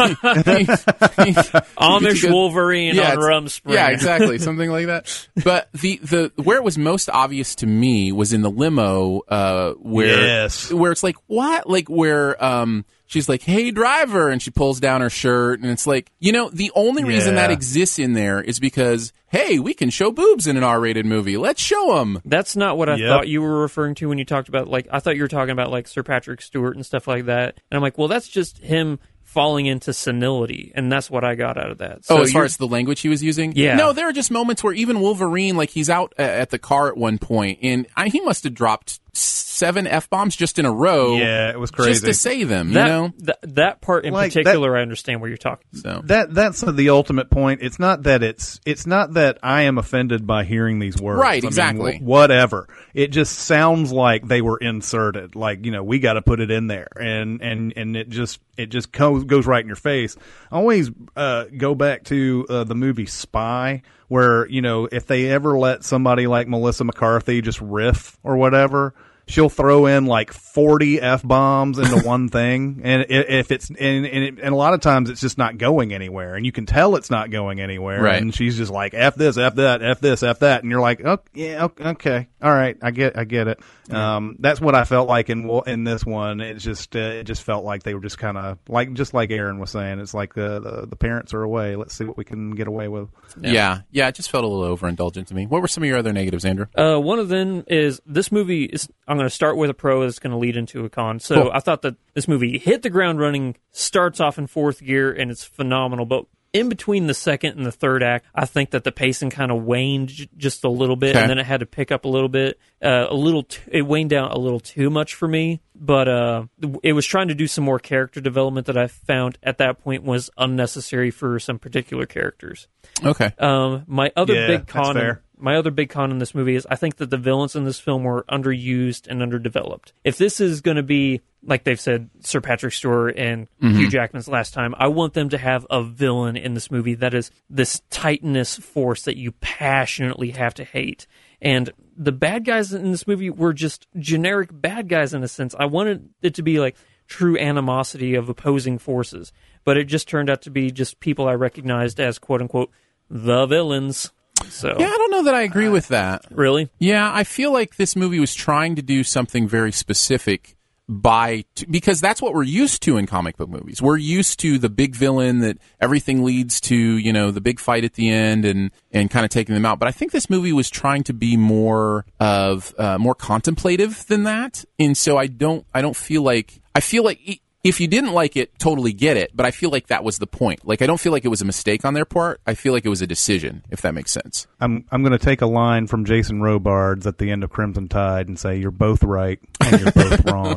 Amish Wolverine on it's- Rumspringa. Yeah, exactly, something like that. But the the where it was most obvious to me was in the limo, uh, where Yes. where it's like what, like where um she's like, "Hey, driver," and she pulls down her shirt, and it's like, you know, the only reason Yeah. that exists in there is because hey, we can show boobs in an R-rated movie. Let's show them. That's not what I Yep. thought you were referring to when you talked about like I thought you were talking about like Sir Patrick Stewart and stuff like that. And I'm like, well, that's just him falling into senility, and that's what I got out of that. So oh, as far as the language he was using, Yeah. No, there are just moments where even Wolverine, like he's out uh, at the car at one point, and I, he must have dropped seven f bombs just in a row. Yeah, it was crazy. just to say them. that, you know, th- that part in Like, particular, I understand where you're talking. so That that's the ultimate point. It's not that it's it's not that I am offended by hearing these words. Right, I mean, exactly. wh- whatever. It just sounds like they were inserted. Like you know, we got to put it in there, and and and it just it just goes goes right in your face. I always uh, go back to uh, the movie Spy, where you know if they ever let somebody like Melissa McCarthy just riff or whatever. She'll throw in like forty f bombs into one thing, and if it's and and, it, and a lot of times it's just not going anywhere, and you can tell it's not going anywhere. Right. And she's just like f this, f that, f this, f that, and you're like, oh yeah, ok- okay, all right, I get, I get it. Um, that's what I felt like in in this one. It just uh, it just felt like they were just kind of like just like Aaron was saying. It's like the, the the parents are away. Let's see what we can get away with. yeah. yeah, It just felt a little overindulgent to me. What were some of your other negatives, Andrew? Uh, one of them is this movie is. I'm going to start with a pro that's going to lead into a con. So Cool. I thought that this movie hit the ground running, starts off in fourth gear, and it's phenomenal. But in between the second and the third act, I think that the pacing kind of waned j- just a little bit, Okay. and then it had to pick up a little bit. Uh, a little, t- it waned down a little too much for me. But uh, it was trying to do some more character development that I found at that point was unnecessary for some particular characters. Okay. Um, my other Yeah, big that's con, fair. My other big con in this movie is I think that the villains in this film were underused and underdeveloped. If this is going to be like they've said, Sir Patrick Stewart and mm-hmm. Hugh Jackman's last time, I want them to have a villain in this movie that is this titanous force that you passionately have to hate. And the bad guys in this movie were just generic bad guys in a sense. I wanted it to be like true animosity of opposing forces, but it just turned out to be just people I recognized as quote unquote the villains. So Yeah, I don't know that I agree with that. really, Yeah, I feel like this movie was trying to do something very specific by t- because that's what we're used to in comic book movies. We're used to the big villain that everything leads to, you know, the big fight at the end and and kind of taking them out. But I think this movie was trying to be more of uh, more contemplative than that, and so I don't I don't feel like I feel like. e- if you didn't like it, totally get it, but I feel like that was the point. Like I don't feel like it was a mistake on their part. I feel like it was a decision, if that makes sense. I'm I'm going to take a line from Jason Robards at the end of Crimson Tide and say you're both right and you're both wrong.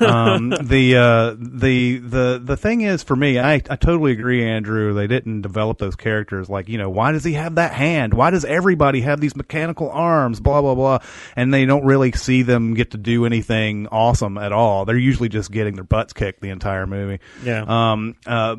Um, the uh, the the the thing is for me, I I totally agree, Andrew. They didn't develop those characters like you know why does he have that hand? Why does everybody have these mechanical arms? Blah blah blah, and they don't really see them get to do anything awesome at all. They're usually just getting their butts kicked the entire movie. Yeah. Um. Uh.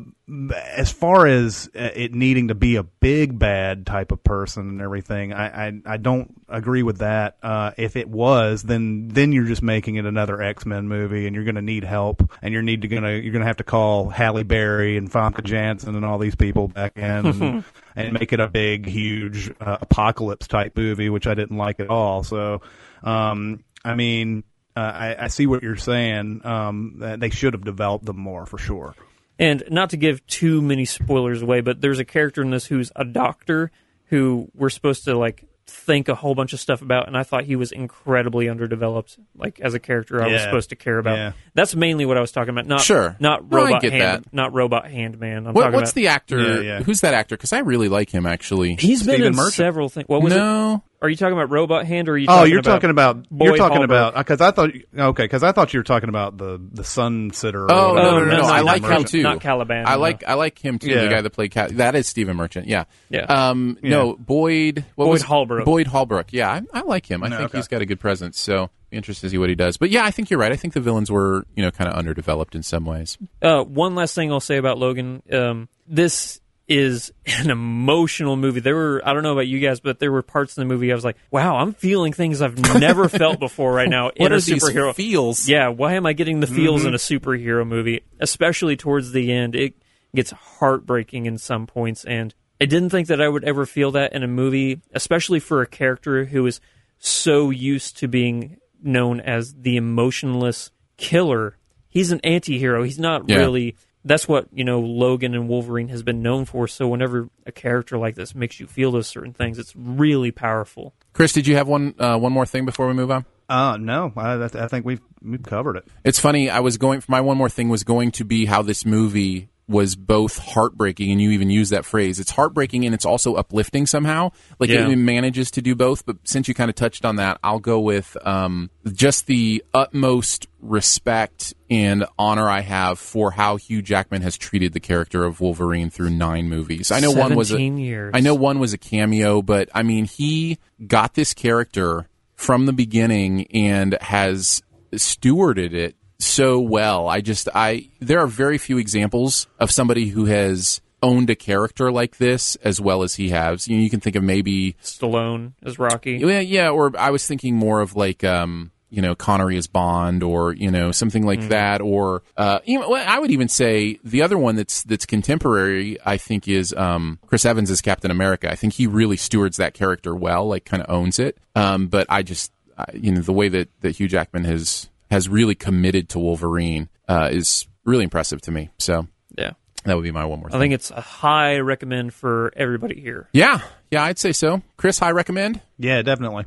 As far as uh, it needing to be a big bad type of person and everything, I I, I don't agree with that. Uh, if it was, then then you're just making it another X Men movie, and you're going to need help, and you're need to gonna you're going to have to call Halle Berry and Famke Janssen and all these people back in. And, and make it a big, huge uh, apocalypse type movie, which I didn't like at all. So, um, I mean, uh, I, I see what you're saying. Um, they should have developed them more for sure. And not to give too many spoilers away, but there's a character in this who's a doctor who we're supposed to like think a whole bunch of stuff about, and I thought he was incredibly underdeveloped, like as a character I was supposed to care about. Yeah. That's mainly what I was talking about. Not Sure. not No, I robot get hand, that. not robot handman. I'm What, talking what's about, the actor? Yeah, yeah. Who's that actor? Because I really like him actually. He's been in Merchant? several things. What was it? no, Are you talking about Robot Hand or are you? Talking Oh, you're about talking about Boyd you're talking Holbrook? about because I thought okay because I thought you were talking about the the sun sitter. or Oh whatever. no, no, Oh, no, no, no! no, I not like him too. Not Caliban, I no. like I like him too. The guy that played Cal- that is Stephen Merchant. Yeah. Yeah. Um. No, Boyd. What Boyd was Holbrook. Boyd Holbrook. Yeah, I, I like him. I No, think okay. he's got a good presence. So be interested to see what he does. But yeah, I think you're right. I think the villains were you know kind of underdeveloped in some ways. Uh, one last thing I'll say about Logan. Um, this is an emotional movie. There were I don't know about you guys, but there were parts in the movie I was like, "Wow, I'm feeling things I've never felt before right now What in a superhero." feels? Yeah, why am I getting the feels Mm-hmm. in a superhero movie? Especially towards the end, it gets heartbreaking in some points, and I didn't think that I would ever feel that in a movie, especially for a character who is so used to being known as the emotionless killer. He's an anti-hero. He's not Yeah. really that's what, you know, Logan and Wolverine has been known for. So whenever a character like this makes you feel those certain things, it's really powerful. Chris, did you have one uh, one more thing before we move on? Uh, no, I, I think we've we've covered it. It's funny. I was going. My one more thing was going to be how this movie was both heartbreaking, and you even use that phrase. It's heartbreaking and it's also uplifting somehow. Like Yeah. it manages to do both. But since you kind of touched on that, I'll go with um, just the utmost respect and honor I have for how Hugh Jackman has treated the character of Wolverine through nine movies. I know one was a, years. I know one was a cameo, but I mean, he got this character from the beginning and has stewarded it so well. I just, I, there are very few examples of somebody who has owned a character like this as well as he has. You, know, you can think of maybe, Stallone as Rocky. yeah, yeah, or I was thinking more of like, um, you know, Connery as Bond, or you know, something like that, or uh, even, well, I would even say the other one that's that's contemporary. I think is um, Chris Evans as Captain America. I think he really stewards that character well, like kind of owns it. Um, but I just, I, you know, the way that that Hugh Jackman has has really committed to Wolverine uh, is really impressive to me. So Yeah. that would be my one more. I thing. think it's a high recommend for everybody here. yeah, yeah, I'd say so. Chris, high recommend. Yeah, definitely.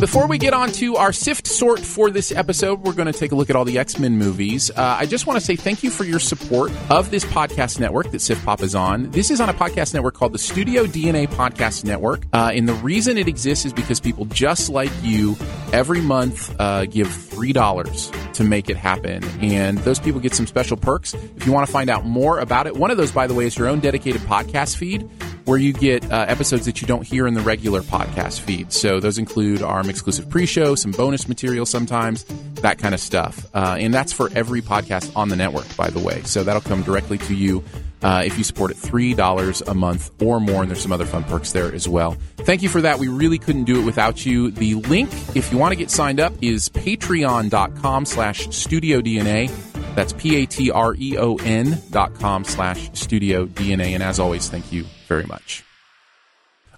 Before we get on to our sift sort for this episode, we're going to take a look at all the X Men movies. Uh, I just want to say thank you for your support of this podcast network that Sift Pop is on. This is on a podcast network called the Studio DNA Podcast Network. Uh, and the reason it exists is because people just like you every month uh, give $3 to make it happen. And those people get some special perks. If you want to find out more about it, one of those, by the way, is your own dedicated podcast feed where you get uh, episodes that you don't hear in the regular podcast feed. So those include our exclusive pre-show, some bonus material sometimes, that kind of stuff. Uh, and that's for every podcast on the network, by the way. So that'll come directly to you uh, if you support it $3 a month or more. And there's some other fun perks there as well. Thank you for that. We really couldn't do it without you. The link, if you want to get signed up, is patreon.com slash studio DNA. That's P-A-T-R-E-O-N dot com slash studio DNA. And as always, thank you very much.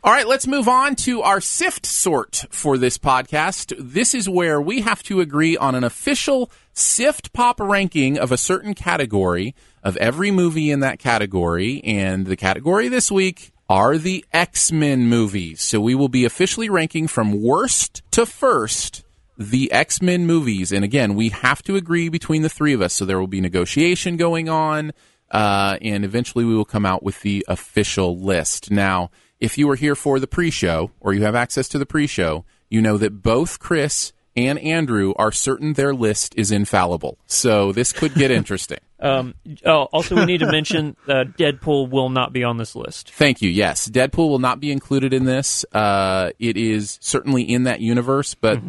All right, let's move on to our sift sort for this podcast. This is where we have to agree on an official sift pop ranking of a certain category of every movie in that category. And the category this week are the X Men movies. So we will be officially ranking from worst to first the X Men movies. And again, we have to agree between the three of us. So there will be negotiation going on. Uh, and eventually we will come out with the official list. Now, if you were here for the pre show or you have access to the pre show, you know that both Chris and Andrew are certain their list is infallible. So this could get interesting. Um, oh, also, we need to mention uh, Deadpool will not be on this list. Thank you. Yes, Deadpool will not be included in this. Uh, it is certainly in that universe, but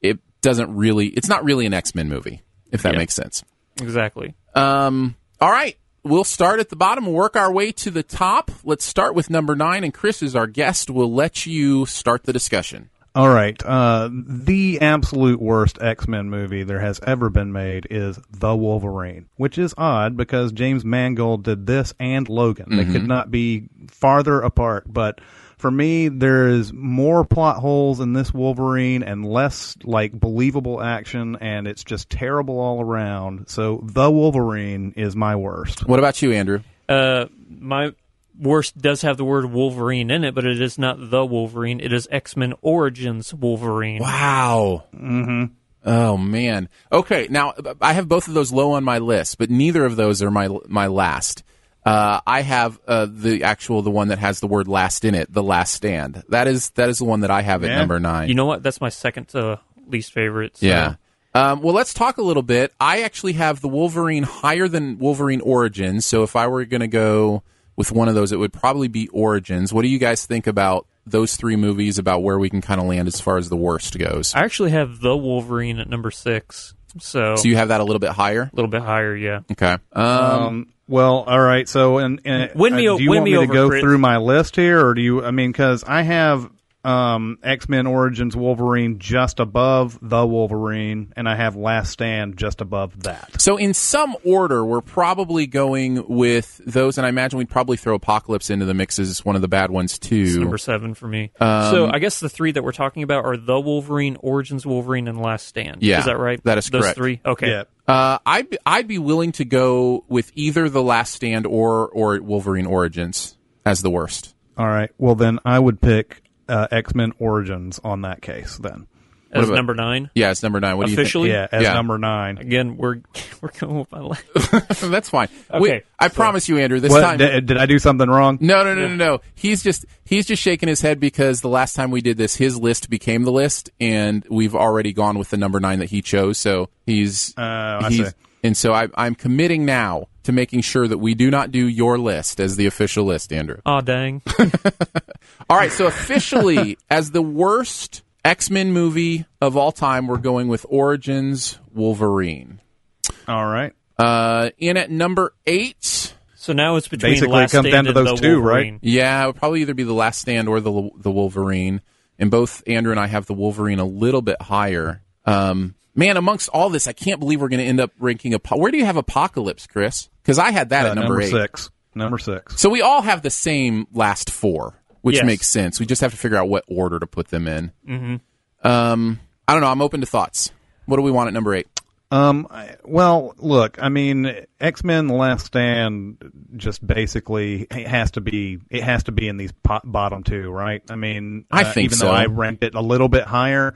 it doesn't really. It's not really an X Men movie. if that Yeah. makes sense. Exactly. Um, all right. We'll start at the bottom and work our way to the top. Let's start with number nine, and Chris is our guest. We'll let you start the discussion. All right. Uh, the absolute worst X Men movie there has ever been made is The Wolverine, which is odd because James Mangold did this and Logan. They could not be farther apart. But for me, there is more plot holes in this Wolverine and less like believable action, and it's just terrible all around. So The Wolverine is my worst. What about you, Andrew? Uh, my worst does have the word Wolverine in it, but it is not the Wolverine. It is X Men Origins Wolverine. Wow. Mm-hmm. Oh man. Okay. Now I have both of those low on my list, but neither of those are my my last. Uh, I have uh, the actual the one that has the word "last" in it, the Last Stand. That is that is the one that I have at Yeah. number nine. You know what? That's my second to least favorite. so- Yeah. Um, well, let's talk a little bit. I actually have the Wolverine higher than Wolverine Origins. So if I were going to go with one of those, it would probably be Origins. What do you guys think about those three movies? About where we can kind of land as far as the worst goes? I actually have the Wolverine at number six, so, So you have that a little bit higher. a little bit higher. Yeah. Okay. Um, Um, well, all right. So, and, and Win me uh, do you win want me me, to go Chris. through my list here, or do you? I mean, because I have um, X Men Origins Wolverine just above the Wolverine, and I have Last Stand just above that. So in some order, we're probably going with those, and I imagine we'd probably throw Apocalypse into the mix as one of the bad ones It's too. number seven for me. Um, so I guess the three that we're talking about are the Wolverine, Origins Wolverine, and Last Stand. Yeah, is that right? that is Those correct. three. Okay. Yeah. Uh, I'd I'd be willing to go with either the Last Stand or or Wolverine Origins as the worst. All right. Well, then I would pick uh, X Men Origins on that case. Then, As about- number nine. Yeah, it's number nine. What Officially? Do you think? yeah, as Yeah. number nine. Again, we're we're going with my list. do? That's fine. We- Okay, I so- promise you, Andrew. This What time. did, did I do something wrong? no, no, no, no, no. He's just he's just shaking his head because the last time we did this, his list became the list, and we've already gone with the number nine that he chose. So he's Oh, I he's see. And so I, I'm committing now to making sure that we do not do your list as the official list, Andrew. Oh dang! All right, so officially, as the worst X Men movie of all time, we're going with Origins Wolverine. All right. Uh, in at number eight, So now it's between Basically, it Last comes Stand down to those the two, right? Yeah, it would probably either be the Last Stand or the the Wolverine. And both Andrew and I have the Wolverine a little bit higher. Um, man, amongst all this, I can't believe we're going to end up ranking. Apo- Where do you have Apocalypse, Chris? Because I had that Uh, at number, eight. six. Number six. So we all have the same last four, which Yes. makes sense. We just have to figure out what order to put them in. Mm-hmm. Um, I don't know. I'm open to thoughts. What do we want at number eight? Um. Well, look. I mean, X Men: The Last Stand just basically it has to be. It has to be in these po- bottom two, right? I mean, I uh, think even so. though I ranked it a little bit higher.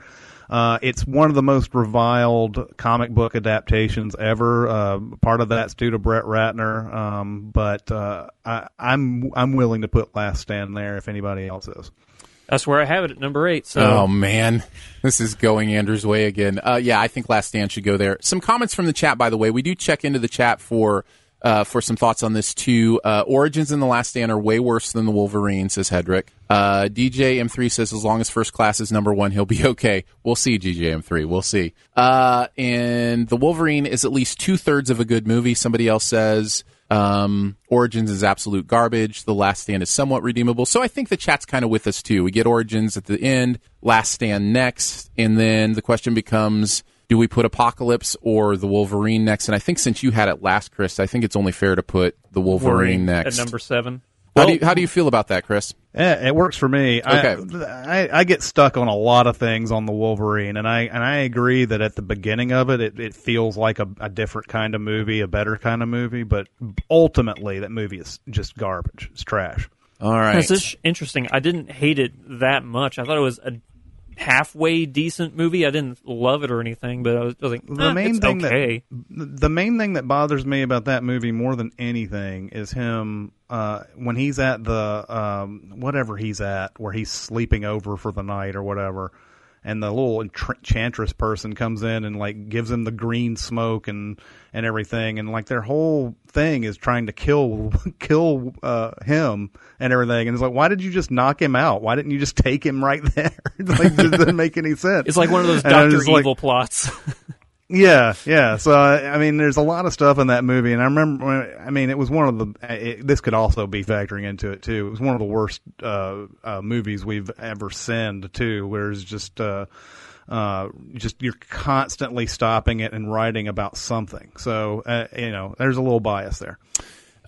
Uh, it's one of the most reviled comic book adaptations ever. Uh, part of that's due to Brett Ratner, um, but uh, I, I'm I'm willing to put Last Stand there if anybody else is. That's where I have it at number eight. So Oh man, this is going Andrew's way again. Uh, yeah, I think Last Stand should go there. Some comments from the chat, by the way. We do check into the chat for uh, for some thoughts on this too. Uh, Origins and the Last Stand are way worse than the Wolverine, says Hedrick. Uh, DJ M3 says as long as First Class is number one, he'll be okay. We'll see, DJ M3. We'll see. Uh, and the Wolverine is at least two thirds of a good movie. Somebody else says. Um, Origins is absolute garbage. The Last Stand is somewhat redeemable. So I think the chat's kind of with us too. We get Origins at the end, Last Stand next, and then the question becomes do we put Apocalypse or the Wolverine next? And I think since you had it last, Chris, I think it's only fair to put the Wolverine, Wolverine next. at number seven. how, Well, do you, how do you feel about that, Chris? Yeah, it works for me. Okay. I, I I get stuck on a lot of things on the Wolverine, and I and I agree that at the beginning of it, it, it feels like a, a different kind of movie, a better kind of movie. But ultimately, that movie is just garbage. It's trash. All right. That's just interesting. I didn't hate it that much. I thought it was a halfway decent movie. I didn't love it or anything, but I was, I was like, The eh, main thing okay. that the main thing that bothers me about that movie more than anything is him uh, when he's at the um, whatever he's at, where he's sleeping over for the night or whatever. And the little enchantress person comes in and like gives him the green smoke and and everything, and like their whole thing is trying to kill kill uh, him and everything. And it's like, why did you just knock him out? Why didn't you just take him right there? like, it doesn't make any sense. It's like one of those And Doctor just like- Evil plots. Yeah, yeah. So I I mean, there's a lot of stuff in that movie, and I remember. I mean, it was one of the. It, this could also be factoring into it too. It was one of the worst uh, uh, movies we've ever seen too, where it's just. Uh, uh, just you're constantly stopping it and writing about something. So uh, you know, there's a little bias there.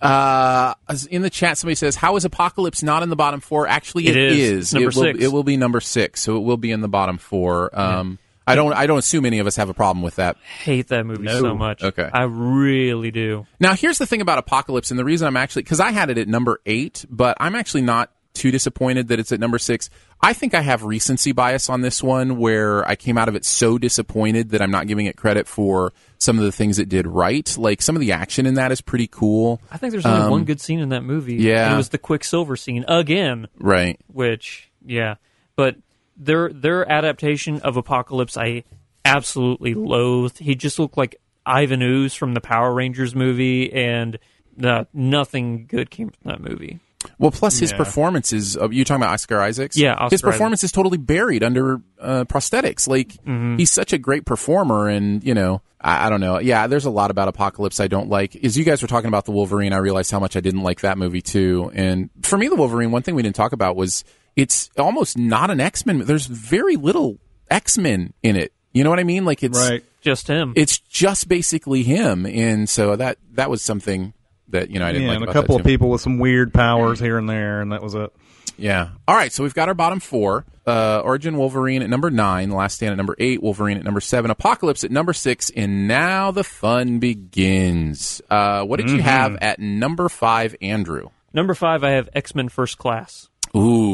Uh, in the chat, somebody says, "How is Apocalypse not in the bottom four? Actually, It it is. is. Number it will, six. It will be number six, so it will be in the bottom four. Um, I don't. I don't assume any of us have a problem with that. Hate that movie so much. Okay. I really do. Now, here's the thing about Apocalypse, and the reason I'm actually because I had it at number eight, but I'm actually not too disappointed that it's at number six. I think I have recency bias on this one, where I came out of it so disappointed that I'm not giving it credit for some of the things it did right. Like some of the action in that is pretty cool. I think there's only Um, one good scene in that movie. yeah. And it was the Quicksilver scene again. Right. Which, yeah, but their their adaptation of Apocalypse, I absolutely loathed. He just looked like Ivan Ooze from the Power Rangers movie, and uh, nothing good came from that movie. Well, plus his Yeah. performance is. Uh, you talking about Oscar Isaacs? Yeah, Oscar his performance is totally buried under uh, prosthetics. Like Mm-hmm. he's such a great performer, and you know, I, I don't know. Yeah, there's a lot about Apocalypse I don't like. As you guys were talking about the Wolverine, I realized how much I didn't like that movie too. And for me, the Wolverine, one thing we didn't talk about was it's almost not an X Men. There's very little X Men in it. You know what I mean? Like it's Right. Just him. It's just basically him, and so that that was something that you know I didn't yeah, like and a couple that of people with some weird powers here and there, and that was it. Yeah. All right. So we've got our bottom four. Uh, Origin Wolverine at number nine. Last Stand at number eight. Wolverine at number seven. Apocalypse at number six. And now the fun begins. Uh, what did you Mhm. have at number five, Andrew? Number five, I have X Men First Class.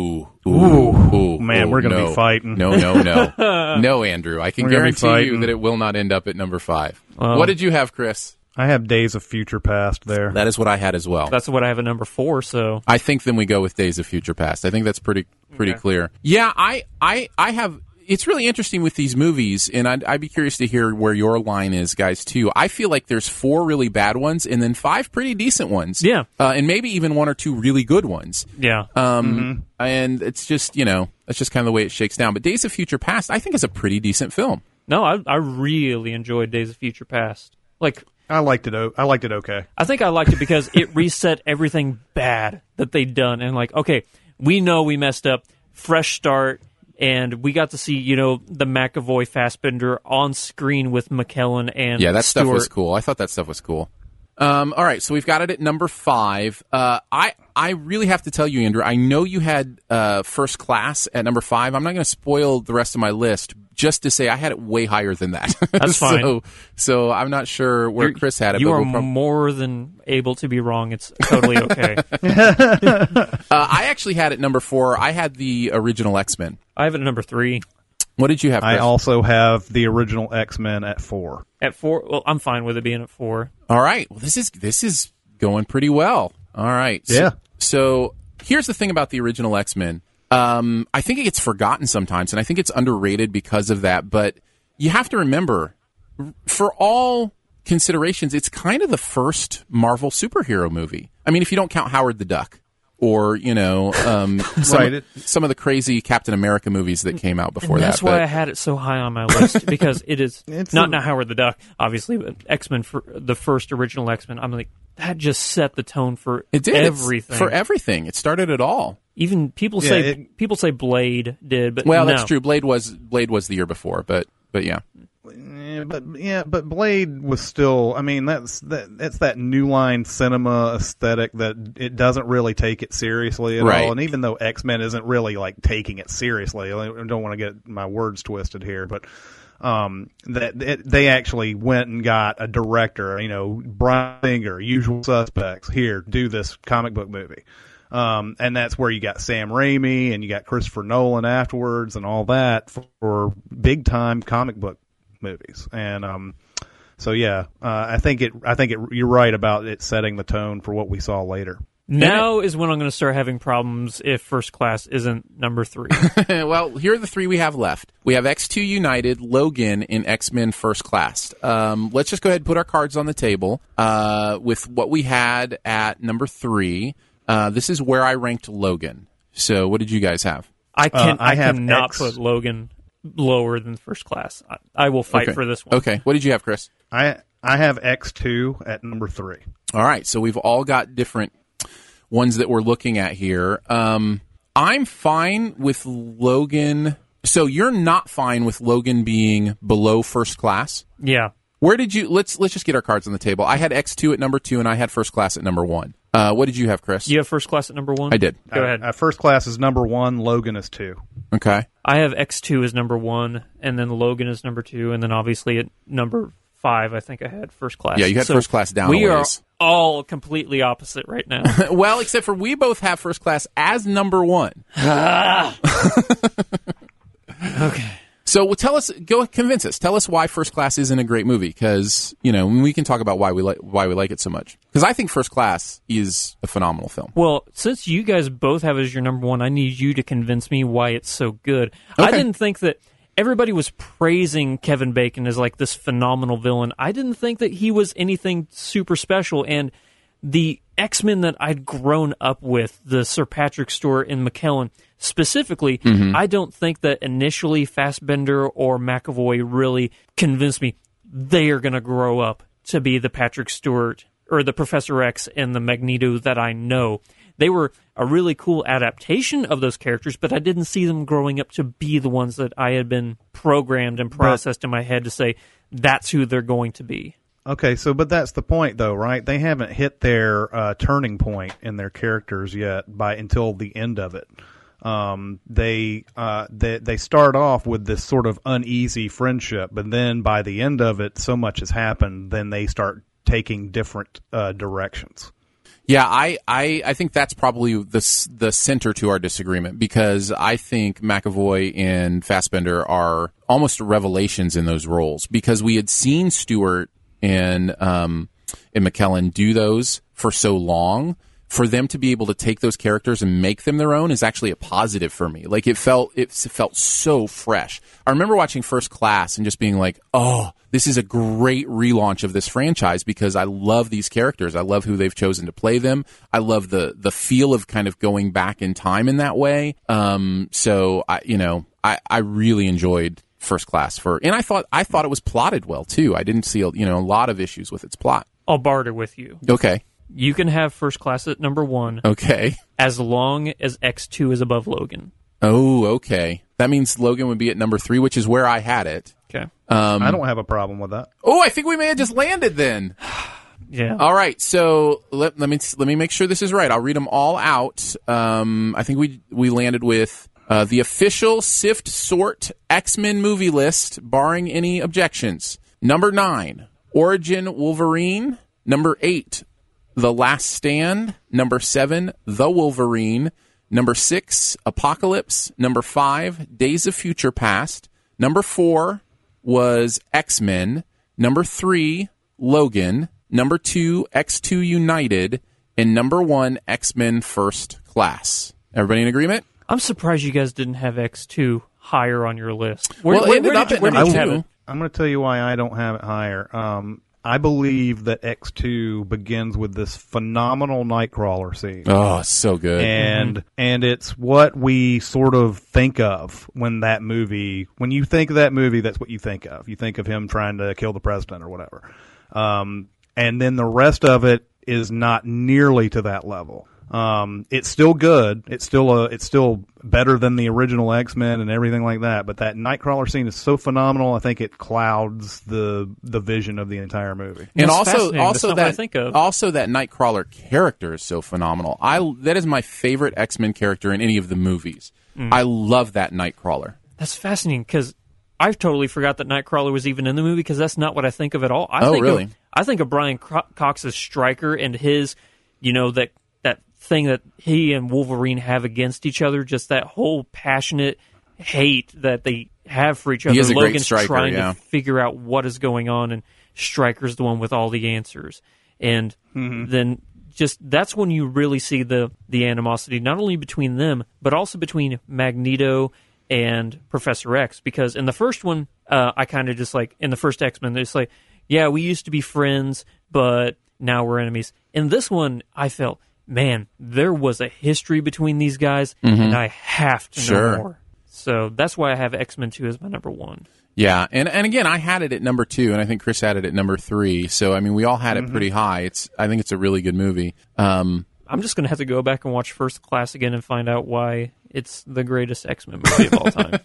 Ooh. Ooh. Ooh. Ooh. Man, Ooh, we're gonna be no. fighting. No, no, no. no, Andrew. I can We're gonna guarantee you that it will not end up at number five. Well- what did you have, Chris? I have Days of Future Past there. That is what I had as well. That's what I have at number four. So I think then we go with Days of Future Past. I think that's pretty pretty Okay. clear. Yeah, I I I have. It's really interesting with these movies, and I'd, I'd be curious to hear where your line is, guys. Too. I feel like there's four really bad ones, and then five pretty decent ones. Yeah. uh, and maybe even one or two really good ones. yeah, Um, and it's just you know that's just kind of the way it shakes down. But Days of Future Past, I think, is a pretty decent film. no, I I really enjoyed Days of Future Past. Like I liked it. I liked it. Okay. I think I liked it because it reset everything bad that they'd done, and like, okay, we know we messed up, fresh start, and we got to see you know the McAvoy Fassbender on screen with McKellen and Yeah, that stuff was cool. I thought that stuff was cool. Um, all right, so we've got it at number five. Uh, I I really have to tell you, Andrew. I know you had uh, first class at number five. I'm not going to spoil the rest of my list. Just to say, I had it way higher than that. That's fine. so, so I'm not sure where You're- Chris had it. You but are we'll prob- more than able to be wrong. It's totally okay. uh, I actually had it number four. I had the original X Men. I have it at number three. What did you have? I also have the original X Men at four. At four, well, I'm fine with it being at four. All right. Well, this is this is going pretty well. All right. So, Yeah. So here's the thing about the original X Men. Um, I think it gets forgotten sometimes, and I think it's underrated because of that. But you have to remember, for all considerations, it's kind of the first Marvel superhero movie. I mean, if you don't count Howard the Duck. Or you know, um, some, Right. of, some of the crazy Captain America movies that came out before and that's that. why but- I had it so high on my list because it is It's not a- not Howard the Duck, obviously, but X Men for the first original X Men. I'm like that just set the tone for it did It's everything. for everything. It started it all. Even people Yeah, say it- people say Blade did, but Well, no. that's true. Blade was Blade was the year before, but but yeah. Yeah, but yeah, but Blade was still. I mean, that's that. It's that new line cinema aesthetic that it doesn't really take it seriously at Right. all. And even though X Men isn't really like taking it seriously, I don't want to get my words twisted here, but um, that it, they actually went and got a director. You know, Bryan Singer, Usual Suspects. Here, do this comic book movie. Um, and that's where you got Sam Raimi and you got Christopher Nolan afterwards and all that for, for big time comic book movies. And um, so yeah, uh, I think it. I think it. You're right about it setting the tone for what we saw later. now is when I'm going to start having problems if First Class isn't number three. well, here are the three we have left. We have X2 United, Logan, and X Men First Class. Um, let's just go ahead and put our cards on the table uh, with what we had at number three. Uh, this is where I ranked Logan. So, what did you guys have? I can Uh, I I, have cannot X. put Logan lower than First Class. I, I will fight Okay. for this one. Okay. What did you have, Chris? I I have X two at number three. All right, so we've all got different ones that we're looking at here. Um, I'm fine with Logan. So you're not fine with Logan being below first class. Yeah. Where did you? Let's let's just get our cards on the table. I had X two at number two, and I had first class at number one. Uh, what did you have, Chris? You have First Class at number one? I did. Go ahead. Uh, first class is number one. Logan is two. Okay. I have X2 is number one, and then Logan is number two, and then obviously at number five, I think I had First Class. Yeah, you had First Class down We are all completely opposite right now. well, except for we both have first class as number one. okay. So well, tell us, go convince us. Tell us why First Class isn't a great movie because you know we can talk about why we like why we like it so much. Because I think First Class is a phenomenal film. Well, since you guys both have it as your number one, I need you to convince me why it's so good. I didn't think that everybody was praising Kevin Bacon as like this phenomenal villain. I didn't think that he was anything super special. And the X Men that I'd grown up with, the Sir Patrick Stewart and McKellen specifically, mm-hmm. I don't think that initially Fassbender or McAvoy really convinced me they are going to grow up to be the Patrick Stewart or the Professor X and the Magneto that I know. They were a really cool adaptation of those characters, but I didn't see them growing up to be the ones that I had been programmed and processed in my head to say that's who they're going to be. Okay, so but that's the point though, right? They haven't hit their uh, turning point in their characters yet by until the end of it. Um, they uh, they they start off with this sort of uneasy friendship, but then by the end of it, so much has happened. Then they start taking different uh, directions. Yeah, I, I, I think that's probably the the center to our disagreement because I think McAvoy and Fassbender are almost revelations in those roles because we had seen Stewart and um, and McKellen do those for so long. For them to be able to take those characters and make them their own is actually a positive for me. Like it felt it felt so fresh. I remember watching First Class and just being like, "Oh, this is a great relaunch of this franchise because I love these characters. I love who they've chosen to play them. I love the the feel of kind of going back in time in that way. Um, so I, you know, I I really enjoyed First Class for, and I thought I thought it was plotted well too. I didn't see you know a lot of issues with its plot. I'll barter with you. Okay, You can have First Class at number one okay. as long as X2 is above Logan. Oh, okay. That means Logan would be at number three, which is where I had it. Okay. Um, I don't have a problem with that. Oh, I think we may have just landed then. Yeah. All right, so let, let me let me make sure this is right. I'll read them all out. Um, I think we we landed with uh, the official Sift Sort X Men movie list, barring any objections. Number nine, Origin Wolverine. Number eight, The Last Stand. Number seven, The Wolverine. Number six, Apocalypse. Number five, Days of Future Past. Number four was X Men. Number three, Logan. Number two, X2 United. And number one, X Men First Class. Everybody in agreement? I'm surprised you guys didn't have X2 higher on your list. Where, Well, it where, ended where up did you, where did you have it? I'm going to tell you why I don't have it higher. Um, I believe that X2 begins with this phenomenal Nightcrawler scene. Oh, so good. and and it's what we sort of think of when that movie when you think of that movie that's what you think of you think of him trying to kill the president or whatever um, and then the rest of it is not nearly to that level um, it's still good it's still a it's still better than the original x-men and everything like that but that nightcrawler scene is so phenomenal i think it clouds the the vision of the entire movie and That's also, fascinating. That's also not I that think of. also that Nightcrawler character is so phenomenal. I that is my favorite X Men character in any of the movies. Mm. I love that Nightcrawler. That's fascinating because I've totally forgot that Nightcrawler was even in the movie because that's not what I think of at all. I Oh, think really? Of, I think of Brian Cro- Cox's Stryker and his, you know, that that thing that he and Wolverine have against each other. Just that whole passionate hate that they have for each other. is a great Logan's Stryker, trying yeah. to figure out what is going on, and Stryker's the one with all the answers. And then just that's when you really see the the animosity not only between them but also between Magneto and Professor X because in the first one uh, I kind of just like in the first X Men it's like yeah we used to be friends but now we're enemies. In this one I felt man there was a history between these guys and I have to Sure. know more. So that's why I have X Men Two as my number one. Yeah, and and again, I had it at number two, and I think Chris had it at number three. So I mean, we all had it pretty high. It's I think it's a really good movie. Um, I'm just gonna have to go back and watch First Class again and find out why it's the greatest X Men movie of all time.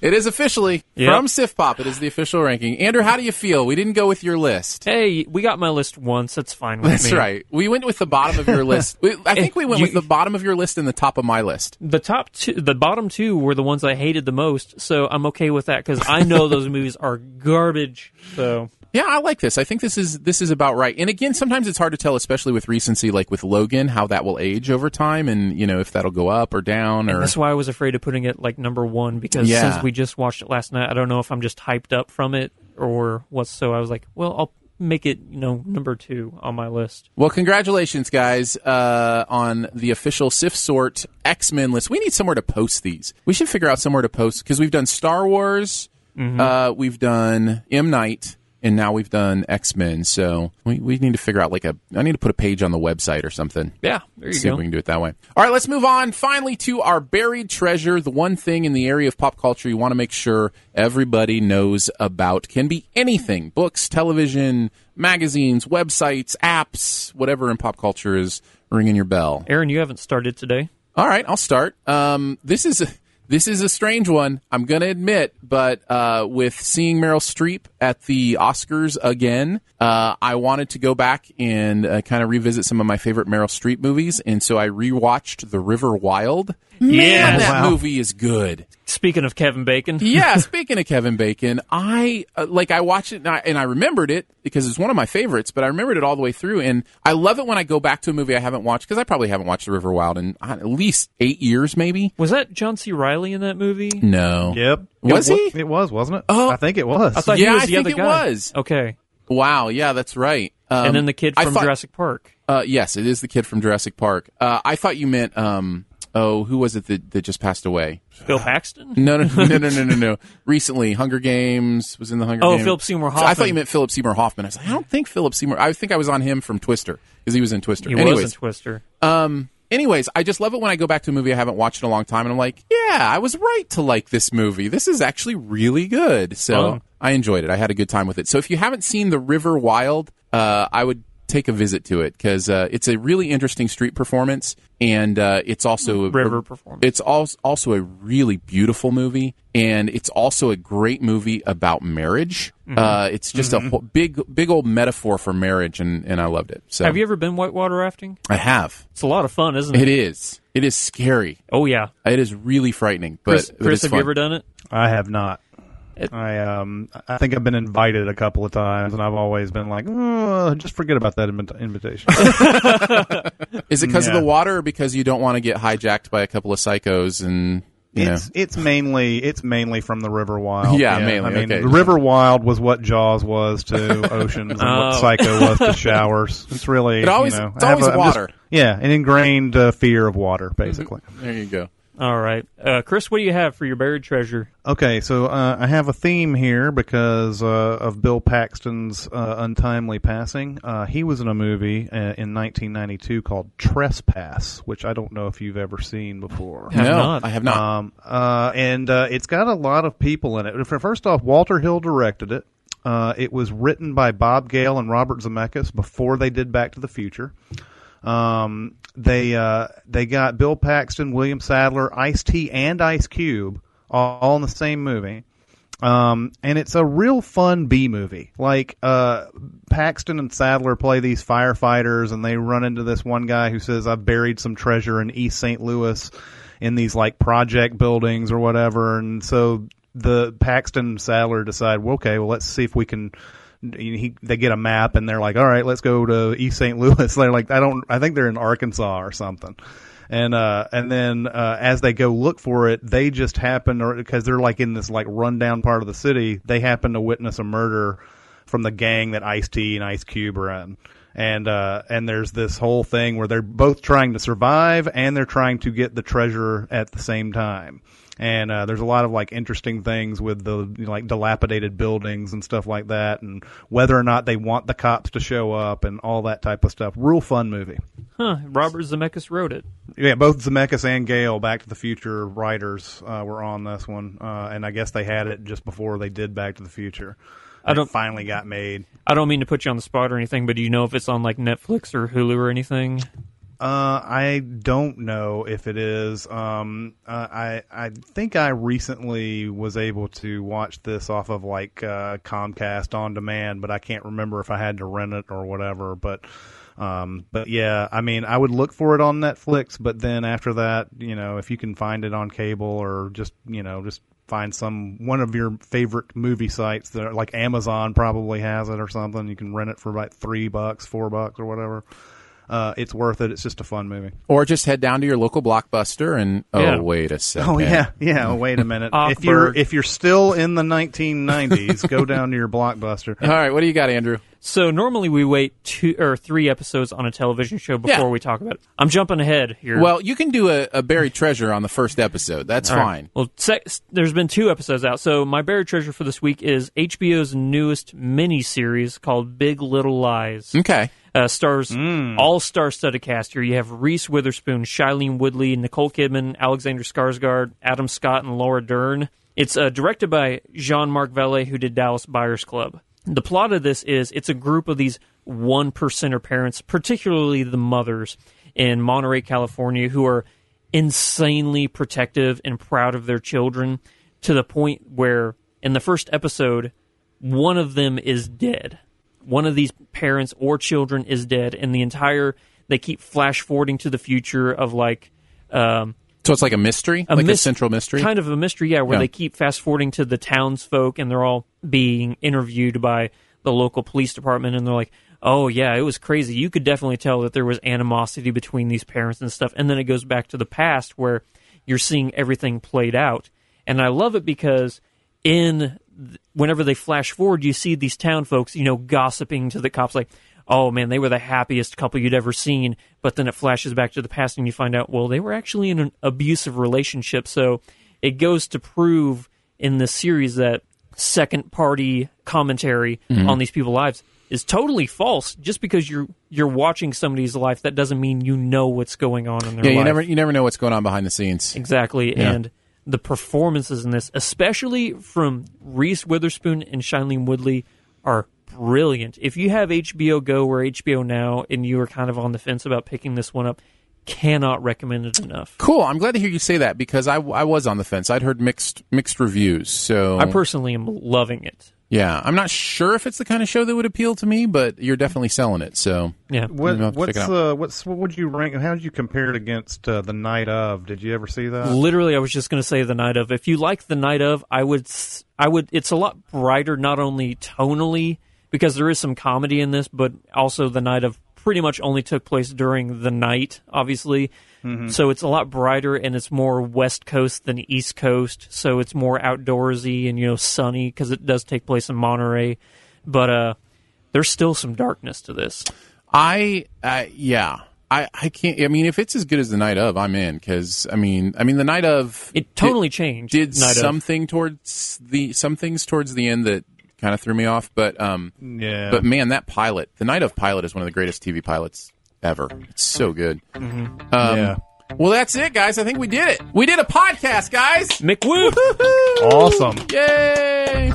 it is officially Yep. from Sift Pop. It is the official ranking. Andrew, how do you feel? We didn't go with your list. hey, we got my list once. That's fine with That's me. That's right. We went with the bottom of your list. We, I think we went You- with the bottom of your list and the top of my list. The top two, the bottom two were the ones I hated the most, so I'm okay with that because I know those movies are garbage. So Yeah, I like this. I think this is this is about right. And again, sometimes it's hard to tell, especially with recency, like with Logan, how that will age over time, and you know if that'll go up or down. Or that's why I was afraid of putting it like number one because Yeah. since we just watched it last night, I don't know if I'm just hyped up from it or what. So I was like, well, I'll make it you know number two on my list. Well, congratulations, guys, uh, on the official Sift Sort X Men list. We need somewhere to post these. We should figure out somewhere to post because we've done Star Wars, uh, we've done M Night, and now we've done X Men. So we, we need to figure out like a. I need to put a page on the website or something. Yeah, there you See go. if we can do it that way. All right, let's move on finally to our buried treasure. The one thing in the area of pop culture you want to make sure everybody knows about can be anything books, television, magazines, websites, apps, whatever in pop culture is ringing your bell. Aaron, you haven't started today. All right, I'll start. Um, this is this is a strange one. I'm going to admit, but uh, with seeing Meryl Streep at the Oscars again, uh, I wanted to go back and uh, kind of revisit some of my favorite Meryl Streep movies, and so I rewatched The River Wild. Man, Yes. that Wow. movie is good. Speaking of Kevin Bacon, Yeah, speaking of Kevin Bacon, I uh, like I watched it and I, and I remembered it because it's one of my favorites. But I remembered it all the way through, and I love it when I go back to a movie I haven't watched because I probably haven't watched The River Wild in uh, at least eight years, maybe. was that John C. Reilly in that movie? No. Yep. Was it, he? It was, wasn't it? Oh. I think it was. I thought Yeah, he was I the think other it guy. was. Okay, Wow. Yeah, that's right. Um, and then the kid I from thought- Jurassic Park. Uh, yes, it is the kid from Jurassic Park. Uh, I thought you meant um. Oh, who was it that, that just passed away? Bill Paxton. No, no, no, no, no, no, no. Recently, Hunger Games was in the Hunger Games. Oh, Games. Philip Seymour So I thought you meant Philip Seymour Hoffman. I was like, I don't think Philip Seymour. I think I was on him from Twister because he was in Twister. He Anyways, was in Twister. um, anyways, I just love it when I go back to a movie I haven't watched in a long time, and I'm like, yeah, I was right to like this movie. This is actually really good. So. I enjoyed it. I had a good time with it. So if you haven't seen The River Wild, uh, I would take a visit to it because uh, it's a really interesting street performance, and uh, it's also a, River performance. It's also also a really beautiful movie, and it's also a great movie about marriage. Mm-hmm. Uh, it's just a whole, big big old metaphor for marriage, and, and I loved it. So Have you ever been whitewater rafting? I have. It's a lot of fun, isn't it? It is. It is scary. Oh yeah, It is really frightening. But, Chris. but Chris, have fun. you ever done it? I have not. It- I um I think I've been invited a couple of times, and I've always been like, oh, just forget about that invi- invitation. Is it because of the water, or because you don't want to get hijacked by a couple of psychos and you know? it's it's mainly it's mainly from the River Wild. Yeah, mainly, I mean, okay. the River Wild was what Jaws was to oceans, and Oh. what Psycho was to showers. It's really It always- you know, it's always a- I'm just- water. yeah, an ingrained uh, fear of water, basically. There you go. All right, uh, Chris. What do you have for your buried treasure? Okay, so uh, I have a theme here because uh, of Bill Paxton's uh, untimely passing. Uh, he was in a movie uh, in 1992 called Trespass, which I don't know if you've ever seen before. Have no, not. I have not. Um, uh, and uh, it's got a lot of people in it. First off, Walter Hill directed it. Uh, it was written by Bob Gale and Robert Zemeckis before they did Back to the Future. Um, they uh, they got Bill Paxton, William Sadler, Ice T, and Ice Cube all, all in the same movie. Um, and it's a real fun B movie. Like uh, Paxton and Sadler play these firefighters, and they run into this one guy who says, "I've buried some treasure in East St. Louis in these like project buildings or whatever." And so the Paxton and Sadler decide, well, okay, well, let's see if we can. He, they get a map and they're like, all right, let's go to East St. Louis. They're like, I don't, I think they're in Arkansas or something and uh and then uh as they go look for it they just happen or because they're like in this like rundown part of the city they happen to witness a murder from the gang that Ice T and Ice Cube are in and uh and there's this whole thing where they're both trying to survive and they're trying to get the treasure at the same time and uh, there's a lot of like interesting things with the you know, like dilapidated buildings and stuff like that, and whether or not they want the cops to show up and all that type of stuff. Real fun movie. Huh. Robert Zemeckis wrote it. Yeah, both Zemeckis and Gale, Back to the Future writers, uh, were on this one, uh, and I guess they had it just before they did Back to the Future. I don't- finally got made. I don't mean to put you on the spot or anything, but do you know if it's on like Netflix or Hulu or anything? Uh, I don't know if it is. Um, uh, I I think I recently was able to watch this off of like uh, Comcast on demand, but I can't remember if I had to rent it or whatever. But um, but yeah, I mean, I would look for it on Netflix, but then after that, you know, if you can find it on cable or just you know just find some one of your favorite movie sites that are, like Amazon probably has it or something, you can rent it for like three bucks, four bucks, or whatever uh, it's worth it. It's just a fun movie. Or just head down to your local blockbuster and oh Yeah. wait a second. Oh yeah, yeah. oh, wait a minute. if you're if you're still in the 1990s, go down to your blockbuster. All right, what do you got, Andrew? So normally we wait two or three episodes on a television show before Yeah. we talk about it. I'm jumping ahead here. Well, you can do a, a buried treasure on the first episode. That's All right. fine. Well, sec- there's been two episodes out. So my buried treasure for this week is HBO's newest mini series called Big Little Lies. Okay. Uh, stars all star studded cast here. You have Reese Witherspoon, Shailene Woodley, Nicole Kidman, Alexander Skarsgård, Adam Scott, and Laura Dern. It's uh, directed by Jean Marc Vallée, who did Dallas Buyers Club. The plot of this is it's a group of these one percenter parents, particularly the mothers in Monterey, California, who are insanely protective and proud of their children to the point where in the first episode, one of them is dead one of these parents or children is dead and the entire they keep flash forwarding to the future of like um So it's like a mystery, like a central mystery. kind of a mystery yeah where Yeah. they keep fast forwarding to the townsfolk and they're all being interviewed by the local police department and they're like oh yeah it was crazy you could definitely tell that there was animosity between these parents and stuff and then it goes back to the past where you're seeing everything played out and i love it because in whenever they flash forward, you see these town folks, you know, gossiping to the cops like, "Oh man, they were the happiest couple you'd ever seen." But then it flashes back to the past, and you find out, well, they were actually in an abusive relationship. So it goes to prove in this series that second party commentary Mm-hmm. on these people's lives is totally false. Just because you're you're watching somebody's life, that doesn't mean you know what's going on in their yeah, life. you never you never know what's going on behind the scenes. Exactly. Yeah. And the performances in this, especially from Reese Witherspoon and Shailene Woodley, are brilliant. If you have HBO Go or HBO Now and you are kind of on the fence about picking this one up, cannot recommend it enough. Cool. I'm glad to hear you say that because I, I was on the fence. I'd heard mixed mixed reviews. So I personally am loving it. Yeah, I'm not sure if it's the kind of show that would appeal to me, but you're definitely selling it. So Yeah. What, Maybe I'll have to what's check it out. uh, what's what would you rank? And How did you compare it against uh, the night of? Did you ever see that? Literally, I was just going to say the night of. If you like the night of, I would, I would. It's a lot brighter, not only tonally because there is some comedy in this, but also the night of pretty much only took place during the night, obviously. So it's a lot brighter and it's more West Coast than East Coast. So it's more outdoorsy and you know sunny because it does take place in Monterey. But uh, there's still some darkness to this. I uh, yeah. I, I can't. I mean, if it's as good as the night of, I'm in. Because I mean, I mean, the night of It totally changed. did Night of. something towards the some things towards the end that kind of threw me off. But um, Yeah. but man, that pilot, the night of pilot, is one of the greatest TV pilots ever. It's so good. Um, yeah. Well, that's it, guys. I think we did it. We did a podcast, guys. McWoo! Awesome. Yay!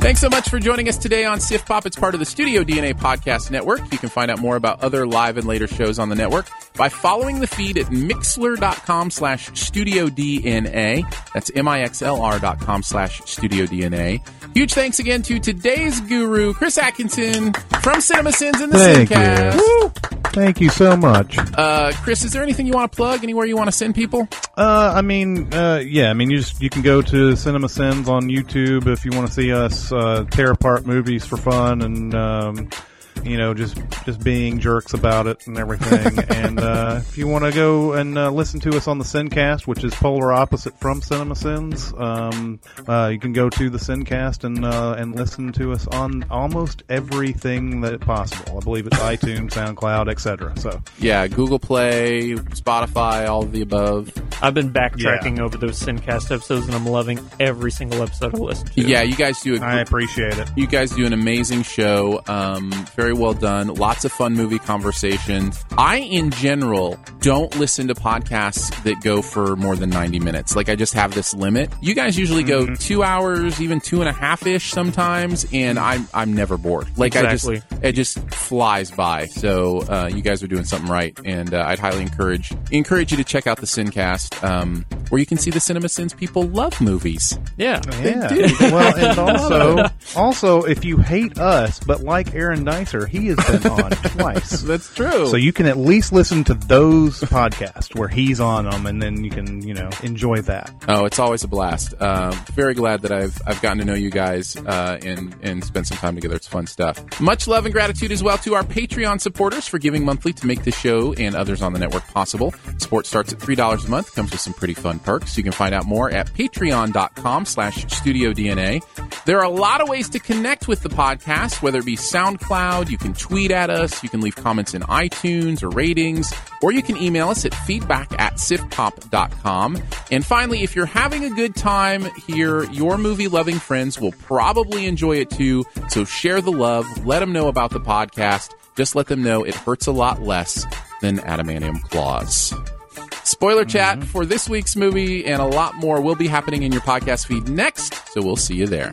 Thanks so much for joining us today on Sift Pop. It's part of the Studio DNA Podcast Network. You can find out more about other live and later shows on the network by following the feed at mixlr.com slash studio DNA. That's M-I-X-L-R dot com slash studio DNA. Huge thanks again to today's guru, Chris Atkinson from Cinema Sins and the Thank you. Sincast. Woo! Thank you so much. Uh, Chris, is there anything you want to plug? Anywhere you want to send people? Uh, I mean, uh, yeah, I mean, you just you can go to Cinema Sins on YouTube if you want to see us uh, tear apart movies for fun and um, you know, just just being jerks about it and everything. and uh, if you want to go and uh, listen to us on the Sincast, which is polar opposite from Cinema Sins, um, uh, you can go to the Sincast and uh, and listen to us on almost everything that possible. I believe it's iTunes, SoundCloud, etc. So Yeah, Google Play, Spotify, all of the above. I've been backtracking over those Sincast episodes, and I'm loving every single episode I listen to. Yeah, you guys do a I appreciate it. You guys do an amazing show. Um, very well done. Lots of fun movie conversations. I, in general, don't listen to podcasts that go for more than 90 minutes. Like, I just have this limit. You guys usually go two hours, even two and a half ish sometimes, and I'm, I'm never bored. Like, Exactly. I just, it just flies by. So, uh, you guys are doing something right. And uh, I'd highly encourage, encourage you to check out the Sincast, um, where you can see the Cinema Sins people love movies. Yeah. Yeah. Well, and also, also, if you hate us but like Aaron Dicer, he has been on twice. That's true. So you can at least listen to those podcasts where he's on them, and then you can, you know, enjoy that. Oh, it's always a blast. Uh, very glad that I've I've gotten to know you guys uh, and and spend some time together. It's fun stuff. Much love and gratitude as well to our Patreon supporters for giving monthly to make this show and others on the network possible. Support starts at three dollars a month. Comes with some pretty fun perks. You can find out more at patreon.com/slash studio DNA. There are a lot of ways to connect with the podcast, whether it be SoundCloud. You can tweet at us. You can leave comments in iTunes or ratings, or you can email us at feedback at siftpop.com. And finally, if you're having a good time here, your movie loving friends will probably enjoy it too. So share the love. Let them know about the podcast. Just let them know it hurts a lot less than adamantium claws. Spoiler chat mm-hmm. for this week's movie and a lot more will be happening in your podcast feed next. So we'll see you there.